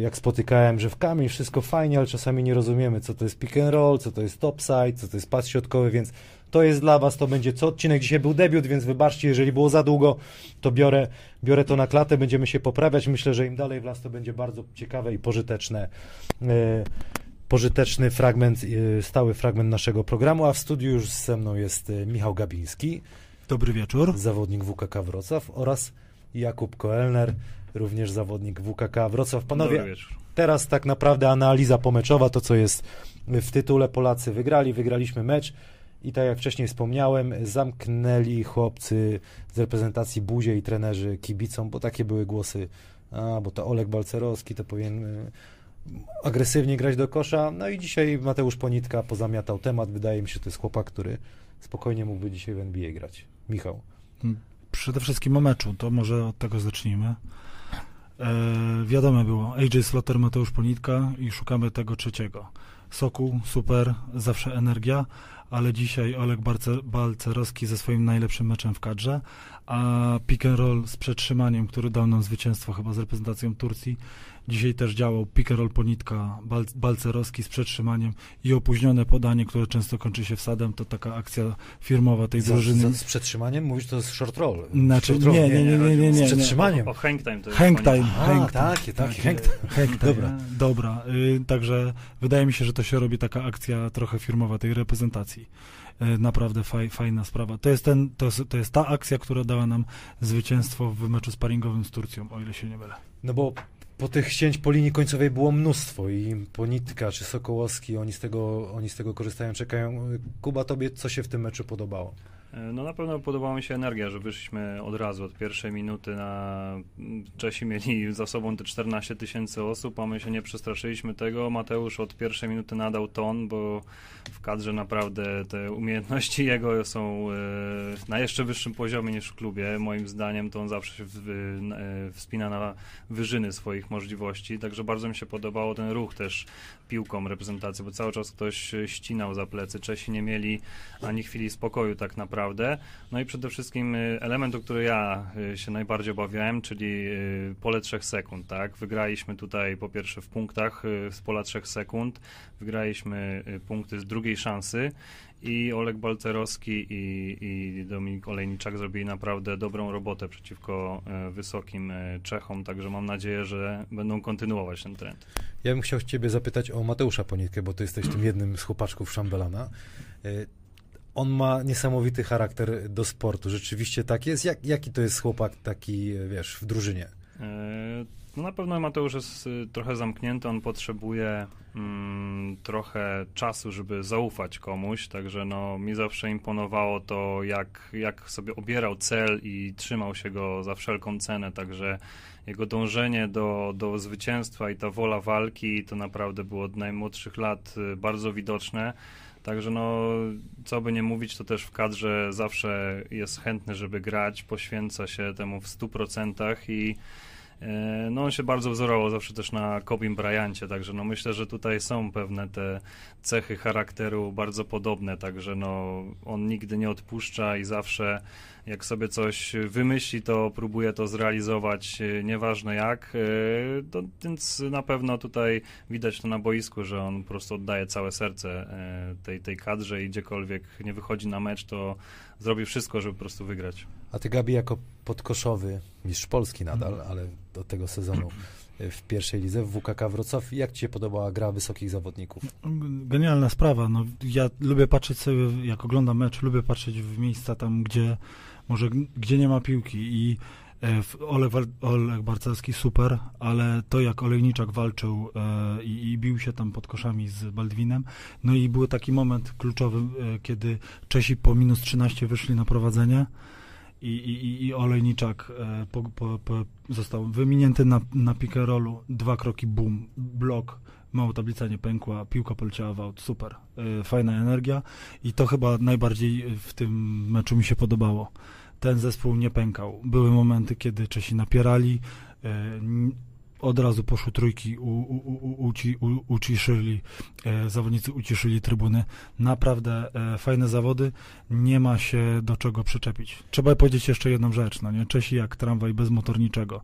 jak spotykałem, że w kamień wszystko fajnie, ale czasami nie rozumiemy, co to jest pick and roll, co to jest topside, co to jest pas środkowy, więc to jest dla Was, to będzie co odcinek. Dzisiaj był debiut, więc wybaczcie, jeżeli było za długo, to biorę, biorę to na klatę, będziemy się poprawiać. Myślę, że im dalej w las, to będzie bardzo ciekawe i pożyteczne. Yy, pożyteczny fragment, yy, stały fragment naszego programu, a w studiu już ze mną jest yy, Michał Gabiński, Dobry wieczór. zawodnik WKK Wrocław oraz Jakub Koelner, również zawodnik WKK Wrocław. Panowie, teraz tak naprawdę analiza pomeczowa, to co jest w tytule. Polacy wygrali, wygraliśmy mecz i tak jak wcześniej wspomniałem, zamknęli chłopcy z reprezentacji buzie i trenerzy kibicom, bo takie były głosy, a bo to Olek Balcerowski to powinien y, agresywnie grać do kosza. No i dzisiaj Mateusz Ponitka pozamiatał temat. Wydaje mi się, że to jest chłopak, który spokojnie mógłby dzisiaj w NBA grać. Michał. Przede wszystkim o meczu, to może od tego zacznijmy. E, wiadomo było, AJ Slaughter, Mateusz Ponitka i szukamy tego trzeciego. Soku, super, zawsze energia, ale dzisiaj Oleg Balcerowski ze swoim najlepszym meczem w kadrze, a pick and roll z przetrzymaniem, który dał nam zwycięstwo chyba z reprezentacją Turcji, dzisiaj też działał roll Ponitka, Bal, Balcerowski z przetrzymaniem i opóźnione podanie, które często kończy się wsadem, to taka akcja firmowa tej Za, drużyny. za, z przetrzymaniem mówisz, to jest short roll. Znaczy, Short roll, nie, nie, nie, nie, nie, nie. Z przetrzymaniem. O hang time to jest Hang time, A, hang time. takie, takie, hang hang time. Dobra. Dobra, y, także wydaje mi się, że to się robi taka akcja trochę firmowa tej reprezentacji. Y, naprawdę faj, fajna sprawa. To jest, ten, to, jest, to jest ta akcja, która dała nam zwycięstwo w meczu sparingowym z Turcją, o ile się nie mylę. No bo po tych ścięć po linii końcowej było mnóstwo i Ponitka czy Sokołowski, oni z tego, oni z tego korzystają, czekają. Kuba, tobie co się w tym meczu podobało? E, No na pewno podobała mi się energia, że wyszliśmy od razu, od pierwszej minuty na... Czesi mieli za sobą te 14 tysięcy osób, a my się nie przestraszyliśmy tego. Mateusz od pierwszej minuty nadał ton, bo w kadrze naprawdę te umiejętności jego są e, na jeszcze wyższym poziomie niż w klubie. Moim zdaniem to on zawsze się e, wspina na wyżyny swoich możliwości, także bardzo mi się podobało ten ruch też piłką reprezentacji, bo cały czas ktoś ścinał za plecy. Czesi nie mieli ani chwili spokoju tak naprawdę. No i przede wszystkim y, element, o który ja y, się najbardziej obawiałem, czyli y, pole 3 sekund, tak? Wygraliśmy tutaj po pierwsze w punktach z pola 3 sekund, wygraliśmy punkty z drugiej szansy i Oleg Balcerowski i, i Dominik Olejniczak zrobili naprawdę dobrą robotę przeciwko y, wysokim y, Czechom, także mam nadzieję, że będą kontynuować ten trend. Ja bym chciał ciebie zapytać o Mateusza Ponitkę, bo ty jesteś tym jednym z chłopaczków Szambelana. Y, On ma niesamowity charakter do sportu. Rzeczywiście tak jest. Jak, jaki to jest chłopak taki, wiesz, w drużynie? E, No na pewno Mateusz jest y, trochę zamknięty, on potrzebuje mm, trochę czasu, żeby zaufać komuś, także no mi zawsze imponowało to, jak, jak sobie obierał cel i trzymał się go za wszelką cenę, także jego dążenie do, do zwycięstwa i ta wola walki to naprawdę było od najmłodszych lat y, bardzo widoczne. Także no, co by nie mówić, to też w kadrze zawsze jest chętny, żeby grać, poświęca się temu w 100% i no on się bardzo wzorował zawsze też na Kobim Bryancie, także no myślę, że tutaj są pewne te cechy charakteru bardzo podobne, także no on nigdy nie odpuszcza i zawsze jak sobie coś wymyśli, to próbuje to zrealizować, e, nieważne jak, e, to, więc na pewno tutaj widać to na boisku, że on po prostu oddaje całe serce e, tej, tej kadrze i gdziekolwiek nie wychodzi na mecz, to zrobi wszystko, żeby po prostu wygrać. A ty, Gabi, jako podkoszowy mistrz Polski nadal, ale do tego sezonu w pierwszej lidze w WKK Wrocław, jak ci się podobała gra wysokich zawodników? Genialna sprawa. No, ja lubię patrzeć sobie, jak oglądam mecz, lubię patrzeć w miejsca tam, gdzie może gdzie nie ma piłki i e, Olek, Barcelski super, ale to jak Olejniczak walczył e, i, bił się tam pod koszami z Baldwinem, no i był taki moment kluczowy, e, kiedy Czesi po minus 13 wyszli na prowadzenie i, i, i- Olejniczak e, po, po, po, został wyminięty na, na rollu, dwa kroki, boom, blok, mało tablica nie pękła, piłka poleciała w aut, super, e, fajna energia i to chyba najbardziej w tym meczu mi się podobało. Ten zespół nie pękał. Były momenty, kiedy Czesi napierali, n- od razu poszły trójki, u, u, u, uci, u, uciszyli, e, zawodnicy uciszyli trybuny. Naprawdę fajne zawody, nie ma się do czego przyczepić. Trzeba powiedzieć jeszcze jedną rzecz, no nie? Czesi jak tramwaj bez motorniczego.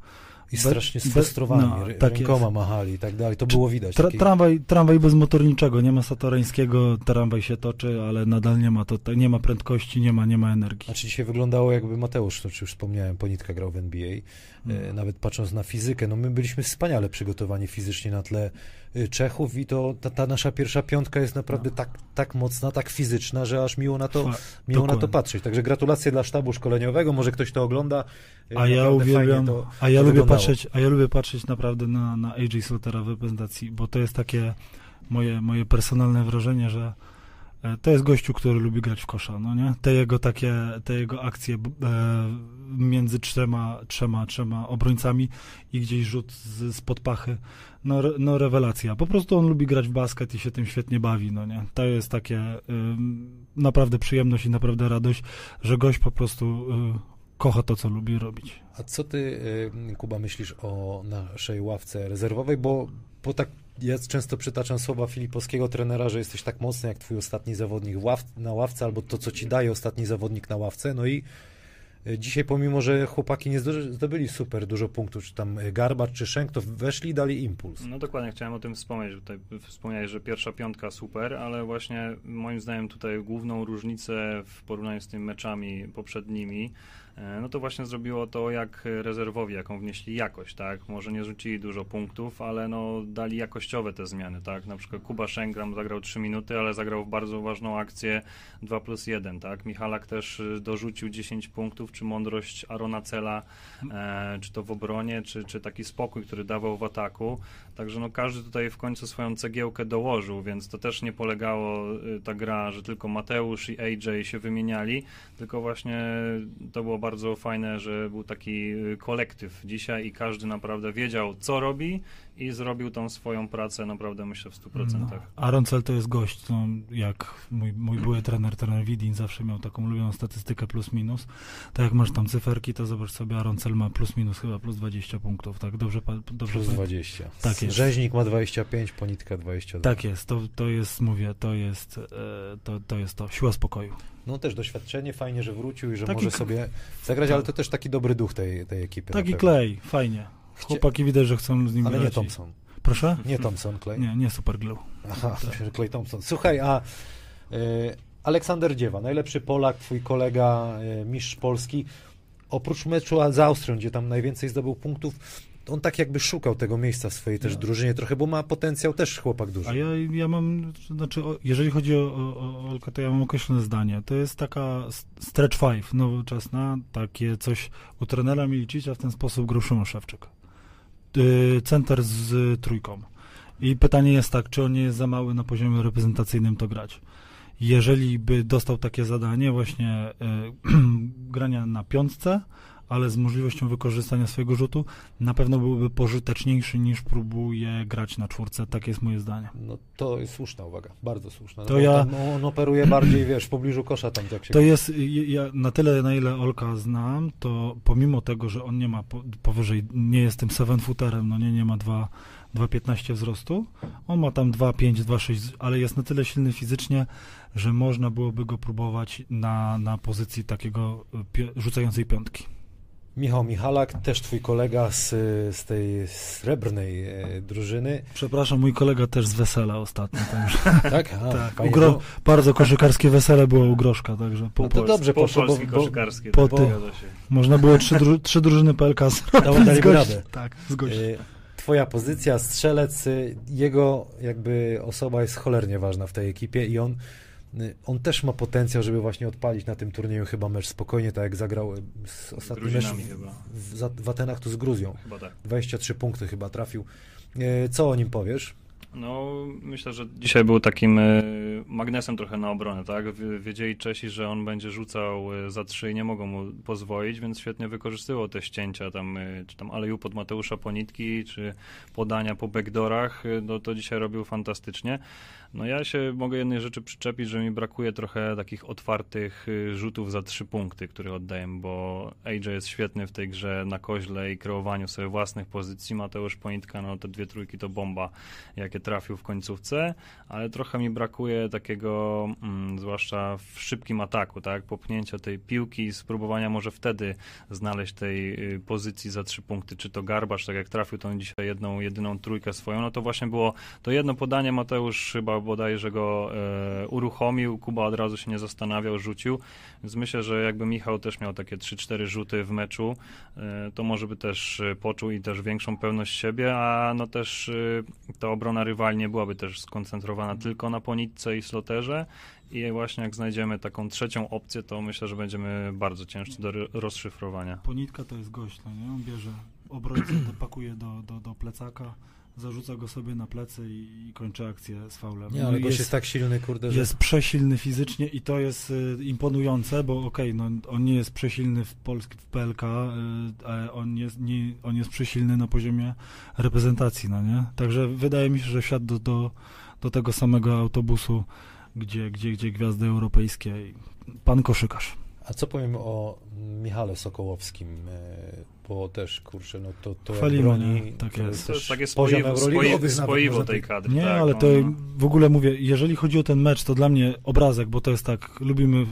I strasznie sfrustrowani, no, tak rękoma jest. machali i tak dalej. To było widać. Tra, taki- tramwaj, tramwaj bez motorniczego, nie ma satoreńskiego, tramwaj się toczy, ale nadal nie ma, to, nie ma prędkości, nie ma, nie ma energii. Znaczy dzisiaj wyglądało jakby Mateusz, to już wspomniałem, Ponitka grał w NBA, e, Mm. nawet patrząc na fizykę, no my byliśmy wspaniale przygotowani fizycznie na tle Czechów i to ta, ta nasza pierwsza piątka jest naprawdę No. tak, tak mocna, tak fizyczna, że aż miło na to, miło na to patrzeć. Także gratulacje dla sztabu szkoleniowego, może ktoś to ogląda. y, A ja uwielbiam, to- a ja lubię wyglądało. patrzeć, a ja lubię patrzeć naprawdę na, na AJ Slotera w reprezentacji, bo to jest takie moje, moje personalne wrażenie, że to jest gościu, który lubi grać w kosza, no nie? Te jego takie, te jego akcje e, między trzema, trzema, trzema obrońcami i gdzieś rzut z, spod pachy, no, no rewelacja. Po prostu on lubi grać w basket i się tym świetnie bawi, no nie? To jest takie naprawdę przyjemność i naprawdę radość, że gość po prostu y, kocha to, co lubi robić. A co ty, y, Kuba, myślisz o naszej ławce rezerwowej? Bo, bo tak ja często przytaczam słowa filipowskiego trenera, że jesteś tak mocny jak twój ostatni zawodnik na ławce, albo to, co ci daje ostatni zawodnik na ławce. No i y, dzisiaj, pomimo, że chłopaki nie zdobyli super dużo punktów, czy tam y, Garbacz, czy Szenk, to weszli dali impuls. No dokładnie, chciałem o tym wspomnieć. Tutaj wspomniałeś, że pierwsza piątka super, ale właśnie moim zdaniem tutaj główną różnicę w porównaniu z tymi meczami poprzednimi, e, no to właśnie zrobiło to, jak rezerwowi, jaką wnieśli jakość, tak? Może nie rzucili dużo punktów, ale no dali jakościowe te zmiany, tak? Na przykład Kuba Szengram zagrał 3 minuty, ale zagrał w bardzo ważną akcję 2 plus 1, tak? Michalak też y, dorzucił 10 punktów, czy mądrość Arona Cela, e, czy to w obronie, czy, czy taki spokój, który dawał w ataku. Także no każdy tutaj w końcu swoją cegiełkę dołożył, więc to też nie polegało y, ta gra, że tylko Mateusz i AJ się wymieniali, tylko właśnie to było bardzo fajne, że był taki y, kolektyw. Dzisiaj i każdy naprawdę wiedział, co robi i zrobił tą swoją pracę naprawdę myślę w 100%. No. Aaron Cel to jest gość, no, jak mój, mój były trener, trener Widin zawsze miał taką ulubioną statystykę plus minus. Tak jak masz tam cyferki, to zobacz sobie, Aaron Cel ma plus minus chyba plus 20 punktów, tak? Dobrze, dobrze Plus pa- 20. Tak jest. Rzeźnik ma 25, Ponitka 22. Tak jest, to, to jest, mówię, to jest, e, to, to jest to, siła spokoju. No też doświadczenie, fajnie, że wrócił i że Taki może sobie zagrać, ale to też taki dobry duch tej, tej ekipy. Taki klej, fajnie. Chłopaki widać, że chcą z nim Ale nie grać. i- Thompson. Proszę? Nie Thompson, Clay. Nie, nie super glue. Aha, myślę, że Clay Thompson. Słuchaj, a y, Aleksander Dziewa, najlepszy Polak, twój kolega, y, mistrz Polski, oprócz meczu z Austrią, gdzie tam najwięcej zdobył punktów, on tak jakby szukał tego miejsca w swojej też No. drużynie trochę, bo ma potencjał też chłopak duży. A ja, ja mam, znaczy, o, jeżeli chodzi o, o, o Olka, to ja mam określone zdanie. To jest taka s- stretch five nowoczesna, takie coś u trenera Milicicia w ten sposób grał Szymon Szewczyk. Y, Center z trójką. I pytanie jest tak, czy on nie jest za mały na poziomie reprezentacyjnym to grać. Jeżeli by dostał takie zadanie właśnie y, grania na piątce, ale z możliwością wykorzystania swojego rzutu, na pewno byłby pożyteczniejszy niż próbuje grać na czwórce. Takie jest moje zdanie. No to jest słuszna uwaga, bardzo słuszna. No, To ja- on operuje bardziej, wiesz, w pobliżu kosza tam jak się... To jest, ja na tyle, na ile Olka znam, to pomimo tego, że on nie ma po, powyżej, nie jest tym seven footerem, no nie, nie ma 2 2,15 wzrostu, on ma tam 2,5, 2,6, ale jest na tyle silny fizycznie, że można byłoby go próbować na, na pozycji takiego y, pi- rzucającej piątki. Michał Michalak, też twój kolega z, z tej srebrnej e, drużyny, Przepraszam, mój kolega też z wesela ostatnio, także tak? A, Tak, ugro- bo- bardzo koszykarskie wesele było u Groszka, także po, No to dobrze po poszło, bo, polski bo, koszykarskie. po tak, ty- można było trzy, dru, trzy drużyny PLK zrobić radę. Tak, z gości. E, Twoja pozycja, strzelec, y, jego jakby osoba jest cholernie ważna w tej ekipie i on, on też ma potencjał, żeby właśnie odpalić na tym turnieju chyba mecz spokojnie, tak jak zagrał y, z ostatni mecz Gruzinami w, w, w Atenach tu z Gruzją. Chyba tak. 23 punkty chyba trafił. E, Co o nim powiesz? No, myślę, że dzisiaj był takim e, magnesem trochę na obronę, tak? Wiedzieli Czesi, że on będzie rzucał e, za trzy i nie mogą mu pozwolić, więc świetnie wykorzystywał te ścięcia tam, e, czy tam aleju pod Mateusza Ponitki, czy podania po backdoorach, no to dzisiaj robił fantastycznie. No ja się mogę jednej rzeczy przyczepić, że mi brakuje trochę takich otwartych rzutów za trzy punkty, które oddaję, bo AJ jest świetny w tej grze na koźle i kreowaniu sobie własnych pozycji. Mateusz Ponitka, no te dwie trójki to bomba, jakie trafił w końcówce, ale trochę mi brakuje takiego, mm, zwłaszcza w szybkim ataku, tak, popchnięcia tej piłki i spróbowania może wtedy znaleźć tej y, pozycji za trzy punkty, czy to Garbasz, tak jak trafił tą dzisiaj jedną, jedyną trójkę swoją, no to właśnie było to jedno podanie. Mateusz chyba bodajże go e, uruchomił, Kuba od razu się nie zastanawiał, rzucił, więc myślę, że jakby Michał też miał takie 3-4 rzuty w meczu, e, to może by też e, poczuł i też większą pewność siebie, a no też e, ta obrona rywali nie byłaby też skoncentrowana tylko na Ponitce i Sloterze i właśnie jak znajdziemy taką trzecią opcję, to myślę, że będziemy bardzo ciężcy do rozszyfrowania. Ponitka to jest gość, no nie? On bierze obrońcę, pakuje do, do, do plecaka, zarzuca go sobie na plecy i, i kończy akcję z faulem. Nie, ale no gość jest, jest tak silny, kurde, że... Jest przesilny fizycznie i to jest y, imponujące, bo okej, okay, no on nie jest przesilny w Polsce, w PLK, y, ale on jest, nie, on jest przesilny na poziomie reprezentacji, no nie? Także wydaje mi się, że wsiadł do, do, do tego samego autobusu, gdzie, gdzie, gdzie gwiazdy europejskie. Pan koszykarz. A co powiem o Michale Sokołowskim? E, bo też, kurczę, no to, to Chwalimy, broni, tak to jest. To jest takie spoiwo, spoiwo, spoiwo tej kadry. Nie, tak, ale to no. w ogóle mówię, jeżeli chodzi o ten mecz, to dla mnie obrazek, bo to jest tak, lubimy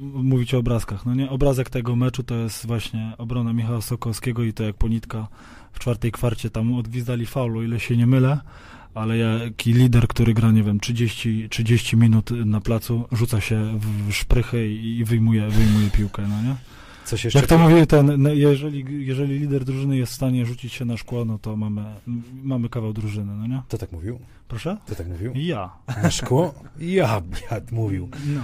mówić o obrazkach, no nie? Obrazek tego meczu to jest właśnie obrona Michała Sokołowskiego i to jak Ponitka w czwartej kwarcie tam odgwizdali faulu, ile się nie mylę, ale jaki lider, który gra, nie wiem, 30, 30 minut na placu, rzuca się w szprychy i wyjmuje, wyjmuje piłkę, no nie? Coś jeszcze Jak to mówił ten, no, jeżeli, jeżeli lider drużyny jest w stanie rzucić się na szkło, no to mamy, mamy kawał drużyny, no nie? To tak mówił? Proszę? To tak mówił? Ja. Na szkło? Ja, ja mówił. No.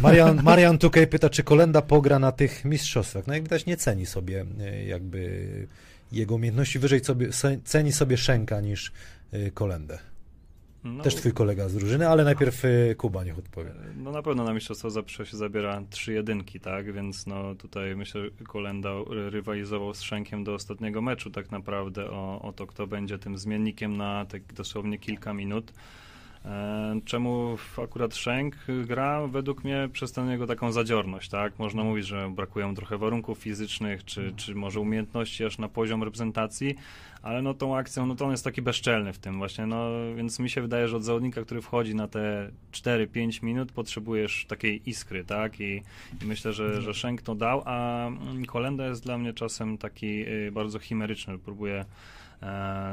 Marian, Marian Tukaj pyta, czy Kolenda pogra na tych mistrzostwach. No jak widać nie ceni sobie e, jakby jego umiejętności, wyżej sobie, ceni sobie Szenka niż Kolendę. No, Też twój kolega z drużyny, ale najpierw y, Kuba niech odpowie. No na pewno na mistrzostwo zawsze się zabiera trzy jedynki, tak? Więc no tutaj myślę, że Kolenda rywalizował z Szenkiem do ostatniego meczu tak naprawdę o, o to, kto będzie tym zmiennikiem na tak dosłownie kilka minut. E, czemu akurat Szenk gra? Według mnie przez tę jego taką zadziorność, tak? Można mówić, że brakuje mu trochę warunków fizycznych, czy, czy może umiejętności aż na poziom reprezentacji, ale no tą akcją, no to on jest taki bezczelny w tym właśnie, no więc mi się wydaje, że od zawodnika, który wchodzi na te 4-5 minut potrzebujesz takiej iskry, tak? I, i myślę, że, że Szenk to dał, a mm, Kolenda jest dla mnie czasem taki y, bardzo chimeryczny, próbuje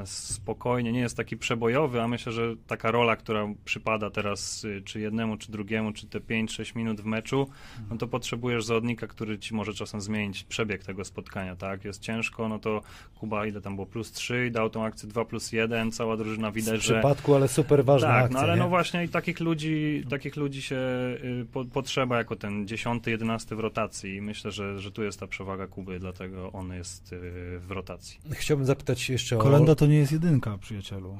spokojnie, nie jest taki przebojowy, a myślę, że taka rola, która przypada teraz y, czy jednemu, czy drugiemu, czy te 5-6 minut w meczu, no to potrzebujesz zawodnika, który ci może czasem zmienić przebieg tego spotkania, tak? Jest ciężko, no to Kuba ile tam było, plus 3 dał tą akcję 2 plus 1, cała drużyna widać, że... W przypadku, ale super ważna tak, akcja, no ale nie? no właśnie i takich ludzi, takich ludzi się y, po, potrzeba jako ten 10, 11 w rotacji i myślę, że, że tu jest ta przewaga Kuby, dlatego on jest y, w rotacji. Chciałbym zapytać jeszcze Kolenda to nie jest jedynka, przyjacielu.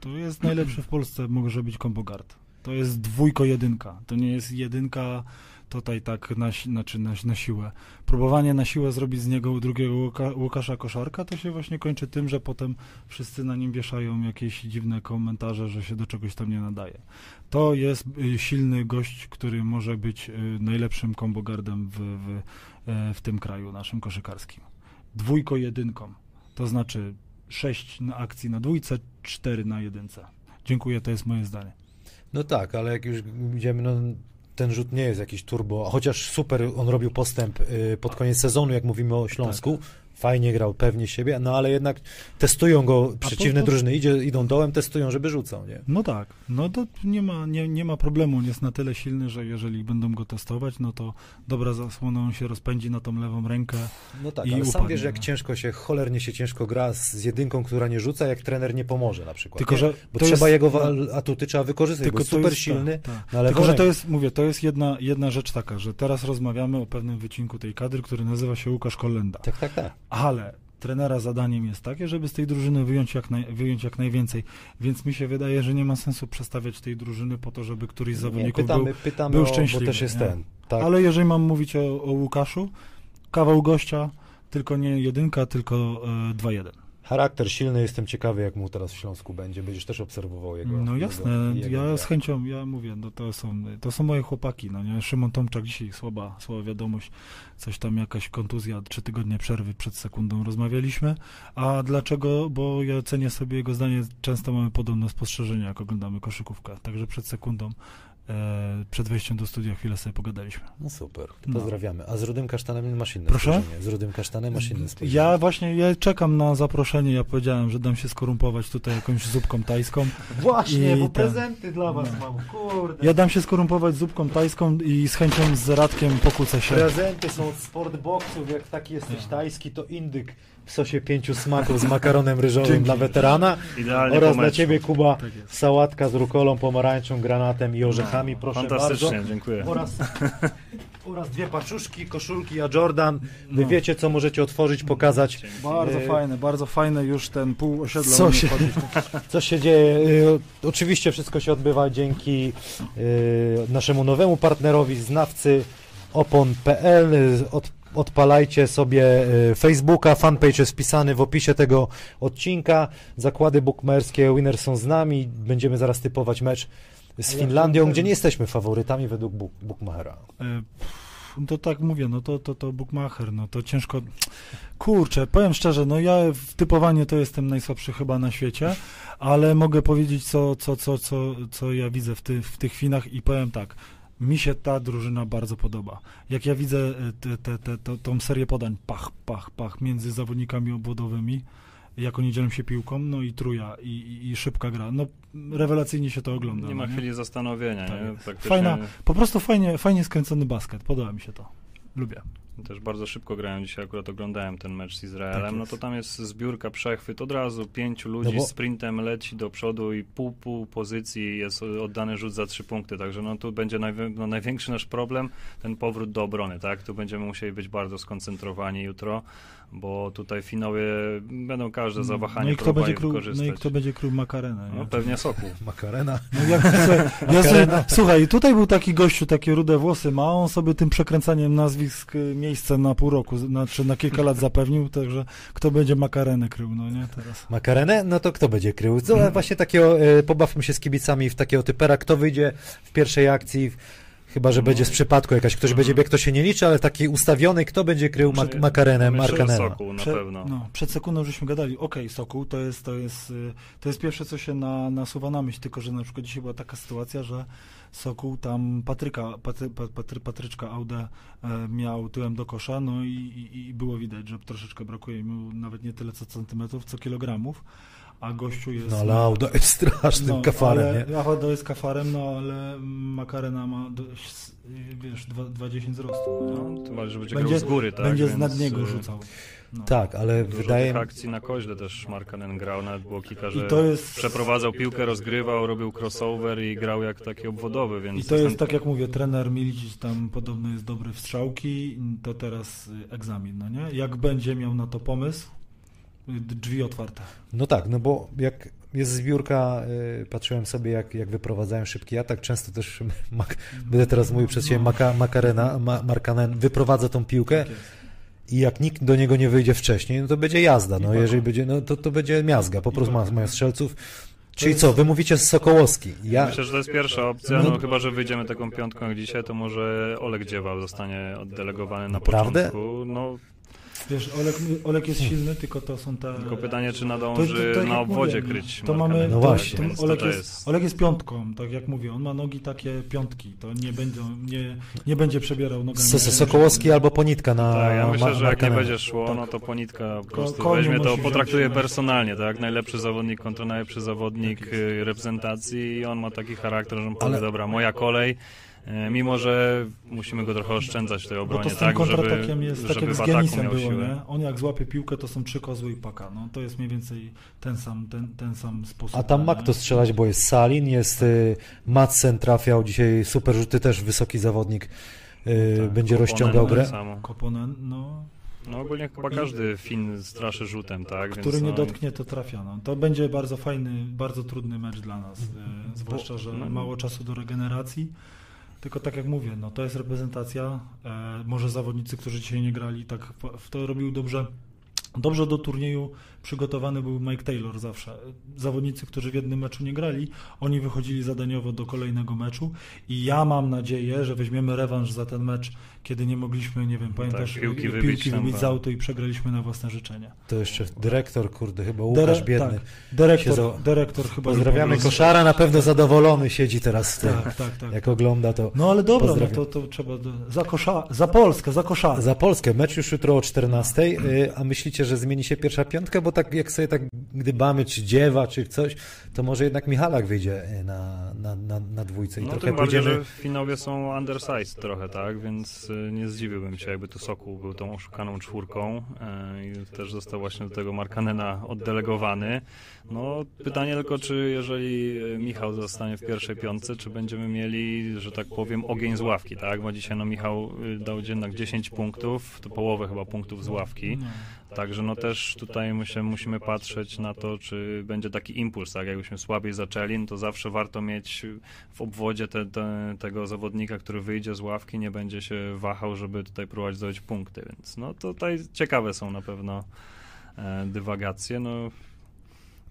To jest najlepszy w Polsce, może być Kombogard. To jest dwójko jedynka. To nie jest jedynka tutaj tak na, znaczy na, na siłę. Próbowanie na siłę zrobić z niego drugiego Łuka, Łukasza Koszarka, to się właśnie kończy tym, że potem wszyscy na nim wieszają jakieś dziwne komentarze, że się do czegoś tam nie nadaje. To jest y, silny gość, który może być y, najlepszym kombogardem w, w, e, w tym kraju naszym koszykarskim. Dwójko jedynką. To znaczy 6 na akcji na dwójce, 4 na jedynce. Dziękuję, to jest moje zdanie. No tak, ale jak już idziemy, no ten rzut nie jest jakiś turbo, chociaż super on robił postęp y, pod koniec sezonu, jak mówimy o Śląsku. Tak fajnie grał, pewnie siebie, no ale jednak testują go przeciwne po, po... drużyny, Idzie, idą dołem, testują, żeby rzucał, nie? No tak, no to nie ma, nie, nie ma problemu, on jest na tyle silny, że jeżeli będą go testować, no to dobra zasłona, on się rozpędzi na tą lewą rękę No tak, i ale upadnie, sam wiesz, jak no. ciężko się, cholernie się ciężko gra z jedynką, która nie rzuca, jak trener nie pomoże na przykład, Tylko, że Bo trzeba jest, jego atuty trzeba wykorzystać, tylko bo super jest, silny tak, tak. Tylko, że to jest, mówię, to jest jedna, jedna rzecz taka, że teraz rozmawiamy o pewnym wycinku tej kadry, który nazywa się Łukasz Kolenda. Tak, tak, tak. Ale trenera zadaniem jest takie, żeby z tej drużyny wyjąć jak, naj, wyjąć jak najwięcej. Więc mi się wydaje, że nie ma sensu przestawiać tej drużyny po to, żeby któryś z Nie, zawodników pytamy, był. pytamy był o, bo szczęśliwy, też jest nie? ten. Tak. Ale jeżeli mam mówić o, o Łukaszu, kawał gościa, tylko nie jedynka, tylko e, 2-1. Charakter silny, jestem ciekawy, jak mu teraz w Śląsku będzie. Będziesz też obserwował jego. No jasne, jego, jego ja grę. z chęcią, ja mówię, no to są, to są moje chłopaki, no nie? Szymon Tomczak dzisiaj słaba, słaba wiadomość, coś tam jakaś kontuzja, trzy tygodnie przerwy przed sekundą rozmawialiśmy, a dlaczego? Bo ja cenię sobie jego zdanie, często mamy podobne spostrzeżenia, jak oglądamy koszykówkę, także przed sekundą, przed wejściem do studia chwilę sobie pogadaliśmy. No super, No. pozdrawiamy. A z Rudym Kasztanem masz inne Proszę? spojrzenie. Z Rudym Kasztanem masz inne spojrzenie. Ja właśnie, ja czekam na zaproszenie, ja powiedziałem, że dam się skorumpować tutaj jakąś zupką tajską, Właśnie, I bo ten- prezenty dla was No. mam, kurde. ja dam się skorumpować zupką tajską i z chęcią z Radkiem pokłócę się. Prezenty są od sportboxów, jak taki jesteś tajski, to indyk w sosie pięciu smaków z makaronem ryżowym Dzięki. dla weterana Idealnie oraz dla ciebie Kuba Tak sałatka z rukolą, pomarańczą, granatem i orzechami, proszę Fantastycznie, bardzo. dziękuję. Oraz, oraz dwie paczuszki, koszulki, a Jordan, wy No. wiecie co możecie otworzyć, pokazać, Bardzo E, fajne, bardzo fajne, już ten pół osiedla Co się- co się dzieje. Y, Oczywiście wszystko się odbywa dzięki y, naszemu nowemu partnerowi, znawcy opon.pl. Y, Od, odpalajcie sobie y, Facebooka, fanpage jest wpisany w opisie tego odcinka. Zakłady bukmerskie, Winners są z nami. Będziemy zaraz typować mecz z Finlandią, gdzie nie jesteśmy faworytami według buk Bookmachera. E, To tak mówię, no to, to, to Bookmacher, no to ciężko. Kurczę, powiem szczerze, no ja w typowaniu to jestem najsłabszy chyba na świecie, ale mogę powiedzieć, co, co, co, co, co ja widzę w, ty, w tych Finach i powiem tak. Mi się ta drużyna bardzo podoba. Jak ja widzę e, te, te, te, to, tą serię podań, pach, pach, pach, między zawodnikami obwodowymi, jak oni dzielą się piłką, no i truja, i, i, szybka gra. No rewelacyjnie się to ogląda. Nie ma no chwili zastanowienia. Tak nie? Fajna, po prostu fajnie, fajnie skręcony basket. Podoba mi się to. Lubię. Też bardzo szybko grają dzisiaj, akurat oglądałem ten mecz z Izraelem. Tak no to tam jest zbiórka, przechwyt, od razu pięciu ludzi No bo- sprintem leci do przodu i pół, pół pozycji jest oddany rzut za trzy punkty. Także no tu będzie najwi- no, największy nasz problem, ten powrót do obrony, tak? Tu będziemy musieli być bardzo skoncentrowani jutro, bo tutaj Finowie będą każde zawahanie no i kto będzie król, no wykorzystać. i kto będzie król Makarena, nie? No pewnie Sokół. Makarena. No jak, słuchaj, ja sobie, słuchaj, tutaj był taki gościu, takie rude włosy ma, on sobie tym przekręcaniem nazwisk y, miejsce na pół roku, znaczy na kilka lat zapewnił, także kto będzie Makarenę krył, no nie, teraz. Makarenę? No to kto będzie krył? Co, właśnie takiego, e, pobawmy się z kibicami w takiego typera, kto wyjdzie w pierwszej akcji, chyba, że będzie z przypadku jakaś, ktoś będzie biegł, to się nie liczy, ale taki ustawiony, kto będzie krył mak że Markanena. Sokół na Prze- pewno. No, przed sekundą żeśmy gadali, okej, Sokół, to jest, to jest, y, to jest pierwsze, co się na, nasuwa na myśl, tylko że na przykład dzisiaj była taka sytuacja, że Sokół tam Patryka, Patry, Pat- Patry, Patryczka Audę e, miał tyłem do kosza, no i, i, i było widać, że troszeczkę brakuje mu nawet nie tyle co centymetrów, co kilogramów, a gościu jest... No ale Auda jest strasznym kafarem, ale, nie? Auda jest kafarem, no ale Makarena ma, dość, wiesz, 2,10 wzrostu. No. No, tym bardziej, że będzie, Będzie- grał z góry, tak? Będzie więc, z niego y, rzucał. No. Tak, ale Dużo wydaje mi akcji na koźle też Markanen grał, nawet było kilka, że I to jest... przeprowadzał piłkę, rozgrywał, robił crossover i grał jak taki obwodowy, więc I to jest jestem- tak jak mówię, trener Milicic tam podobno jest dobry w strzałki, to teraz y, egzamin, no nie? Jak będzie miał na to pomysł, drzwi otwarte. No tak, no bo jak jest zbiórka, y, patrzyłem sobie jak, jak wyprowadzają szybki atak, często też, mak, będę teraz mówił przez siebie, Maka, Makarena, ma, Markanen wyprowadza tą piłkę Tak i jak nikt do niego nie wyjdzie wcześniej, no to będzie jazda, no jeżeli będzie, no to, to będzie miazga, po prostu mają strzelców. Czyli co, wy mówicie z Sokołowski, ja, Myślę, że to jest pierwsza opcja, No- no, chyba, że wyjdziemy taką piątką jak dzisiaj, to może Olek Dziewal zostanie oddelegowany na Naprawdę? początku. No, Wiesz, Olek, Olek jest silny, tylko to są te... tylko pytanie, czy To- nadąży to- to jak na obwodzie mówię, kryć To mamy, No to- właśnie. to Olek, to jest, jest... Olek jest piątką, tak jak mówię, on ma nogi takie piątki, to nie będzie, nie, nie będzie przebierał nogami. So, so, Sokołowski albo Ponitka na Tak, ja myślę, że jak nie będzie szło, no to Ponitka po prostu weźmie to, potraktuje personalnie, tak? Najlepszy zawodnik kontra najlepszy zawodnik y, reprezentacji i on ma taki charakter, że on powie, Ale- dobra, moja kolej, mimo że musimy go trochę oszczędzać w tej Bo obronie, to z tym tak? Żeby, kontratakiem jest tak żeby jak z było, siłę. nie? On jak złapie piłkę, to są trzy kozły i paka. No, to jest mniej więcej ten sam, ten, ten sam sposób. A tam ma nie? kto strzelać, bo jest Salin, jest y, Madsen trafiał dzisiaj super rzuty, też wysoki zawodnik, y, Tak, będzie Koponen rozciągał tak grę. samo. Koponen, no... No ogólnie chyba każdy Fin straszy rzutem, tak? Który Więc, nie no, dotknie, to trafia. No. To będzie bardzo fajny, bardzo trudny mecz dla nas. E, zwłaszcza, że no- mało czasu do regeneracji. Tylko tak jak mówię, no, to jest reprezentacja. E, może zawodnicy, którzy dzisiaj nie grali, tak w- w to robił dobrze. Dobrze do turnieju przygotowany był Mike Taylor zawsze. Zawodnicy, którzy w jednym meczu nie grali, oni wychodzili zadaniowo do kolejnego meczu i ja mam nadzieję, że weźmiemy rewanż za ten mecz, kiedy nie mogliśmy, nie wiem, pamiętasz, Tak, piłki piłki wybić tam, wybić tak. z auto i przegraliśmy na własne życzenie. To jeszcze dyrektor, kurde, chyba Łukasz Dere- Biedny. Tak, dyrektor, za- dyrektor chyba... Pozdrawiamy Koszara, na pewno zadowolony siedzi teraz z tym. Tak, tak, tak. Jak ogląda to. No ale dobra, no to, to trzeba... Do... Za, kosza... za Polskę, za koszarę. Za Polskę, mecz już jutro o 14, y, a myślicie, że zmieni się pierwsza piątka? Bo tak jak sobie tak gdybamy, czy dziewa, czy coś, to może jednak Michalak wyjdzie y, na, na, na, na dwójce i No trochę tym bardziej, pójdziemy... że Finowie są undersized trochę, tak? Więc y, nie zdziwiłbym się, jakby tu Sokół był tą oszukaną czwórką y, i też został właśnie do tego Markanena oddelegowany. No pytanie tylko, czy jeżeli Michał zostanie w pierwszej piątce, czy będziemy mieli, że tak powiem, ogień z ławki, tak? Bo dzisiaj no Michał dał jednak 10 punktów, to połowę chyba punktów z ławki. Także no też tutaj myślę, musimy patrzeć na to, czy będzie taki impuls, tak? Jakbyśmy słabiej zaczęli, no to zawsze warto mieć w obwodzie te, te, tego zawodnika, który wyjdzie z ławki, nie będzie się wahał, żeby tutaj próbować zdobyć punkty, więc no tutaj ciekawe są na pewno e, dywagacje, no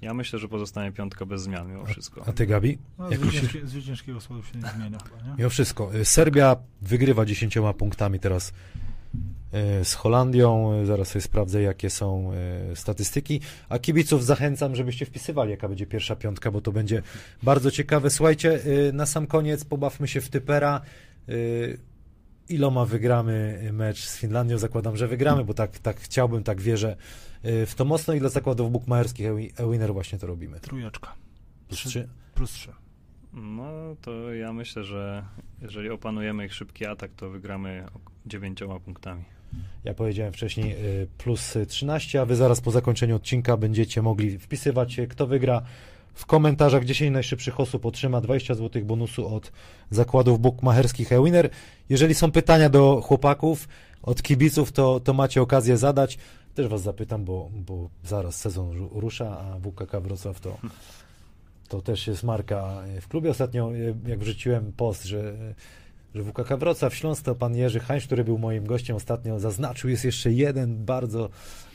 ja myślę, że pozostanie piątka bez zmian mimo wszystko. A ty, Gabi? No, Jak zwyciężki, zwycięskiego składu się nie zmienia chyba, nie? Mimo wszystko. Serbia wygrywa 10 punktami teraz z Holandią. Y, Zaraz sobie sprawdzę, jakie są y, statystyki. A kibiców zachęcam, żebyście wpisywali, jaka będzie pierwsza piątka, bo to będzie bardzo ciekawe. Słuchajcie, na sam koniec pobawmy się w typera. Iloma wygramy mecz z Finlandią? Zakładam, że wygramy, bo tak, tak chciałbym, tak wierzę w to mocno i dla zakładów bukmacherskich Ewi- Ewiner właśnie to robimy. Trójeczka. Plus Trzy. Plus trzy. No to ja myślę, że jeżeli opanujemy ich szybki atak, to wygramy dziewięcioma punktami. Ja powiedziałem wcześniej y, plus 13, a wy zaraz po zakończeniu odcinka będziecie mogli wpisywać, kto wygra w komentarzach. 10 najszybszych osób otrzyma 20 zł bonusu od zakładów bukmacherskich Ewiner. Jeżeli są pytania do chłopaków, od kibiców, to, to macie okazję zadać. Też was zapytam, bo, bo zaraz sezon ru- rusza, a WKK Wrocław to, to też jest marka w klubie. Ostatnio, y, jak wrzuciłem post, że że WKK Wrocław Śląsk to pan Jerzy Hańcz, który był moim gościem ostatnio, zaznaczył, jest jeszcze jeden bardzo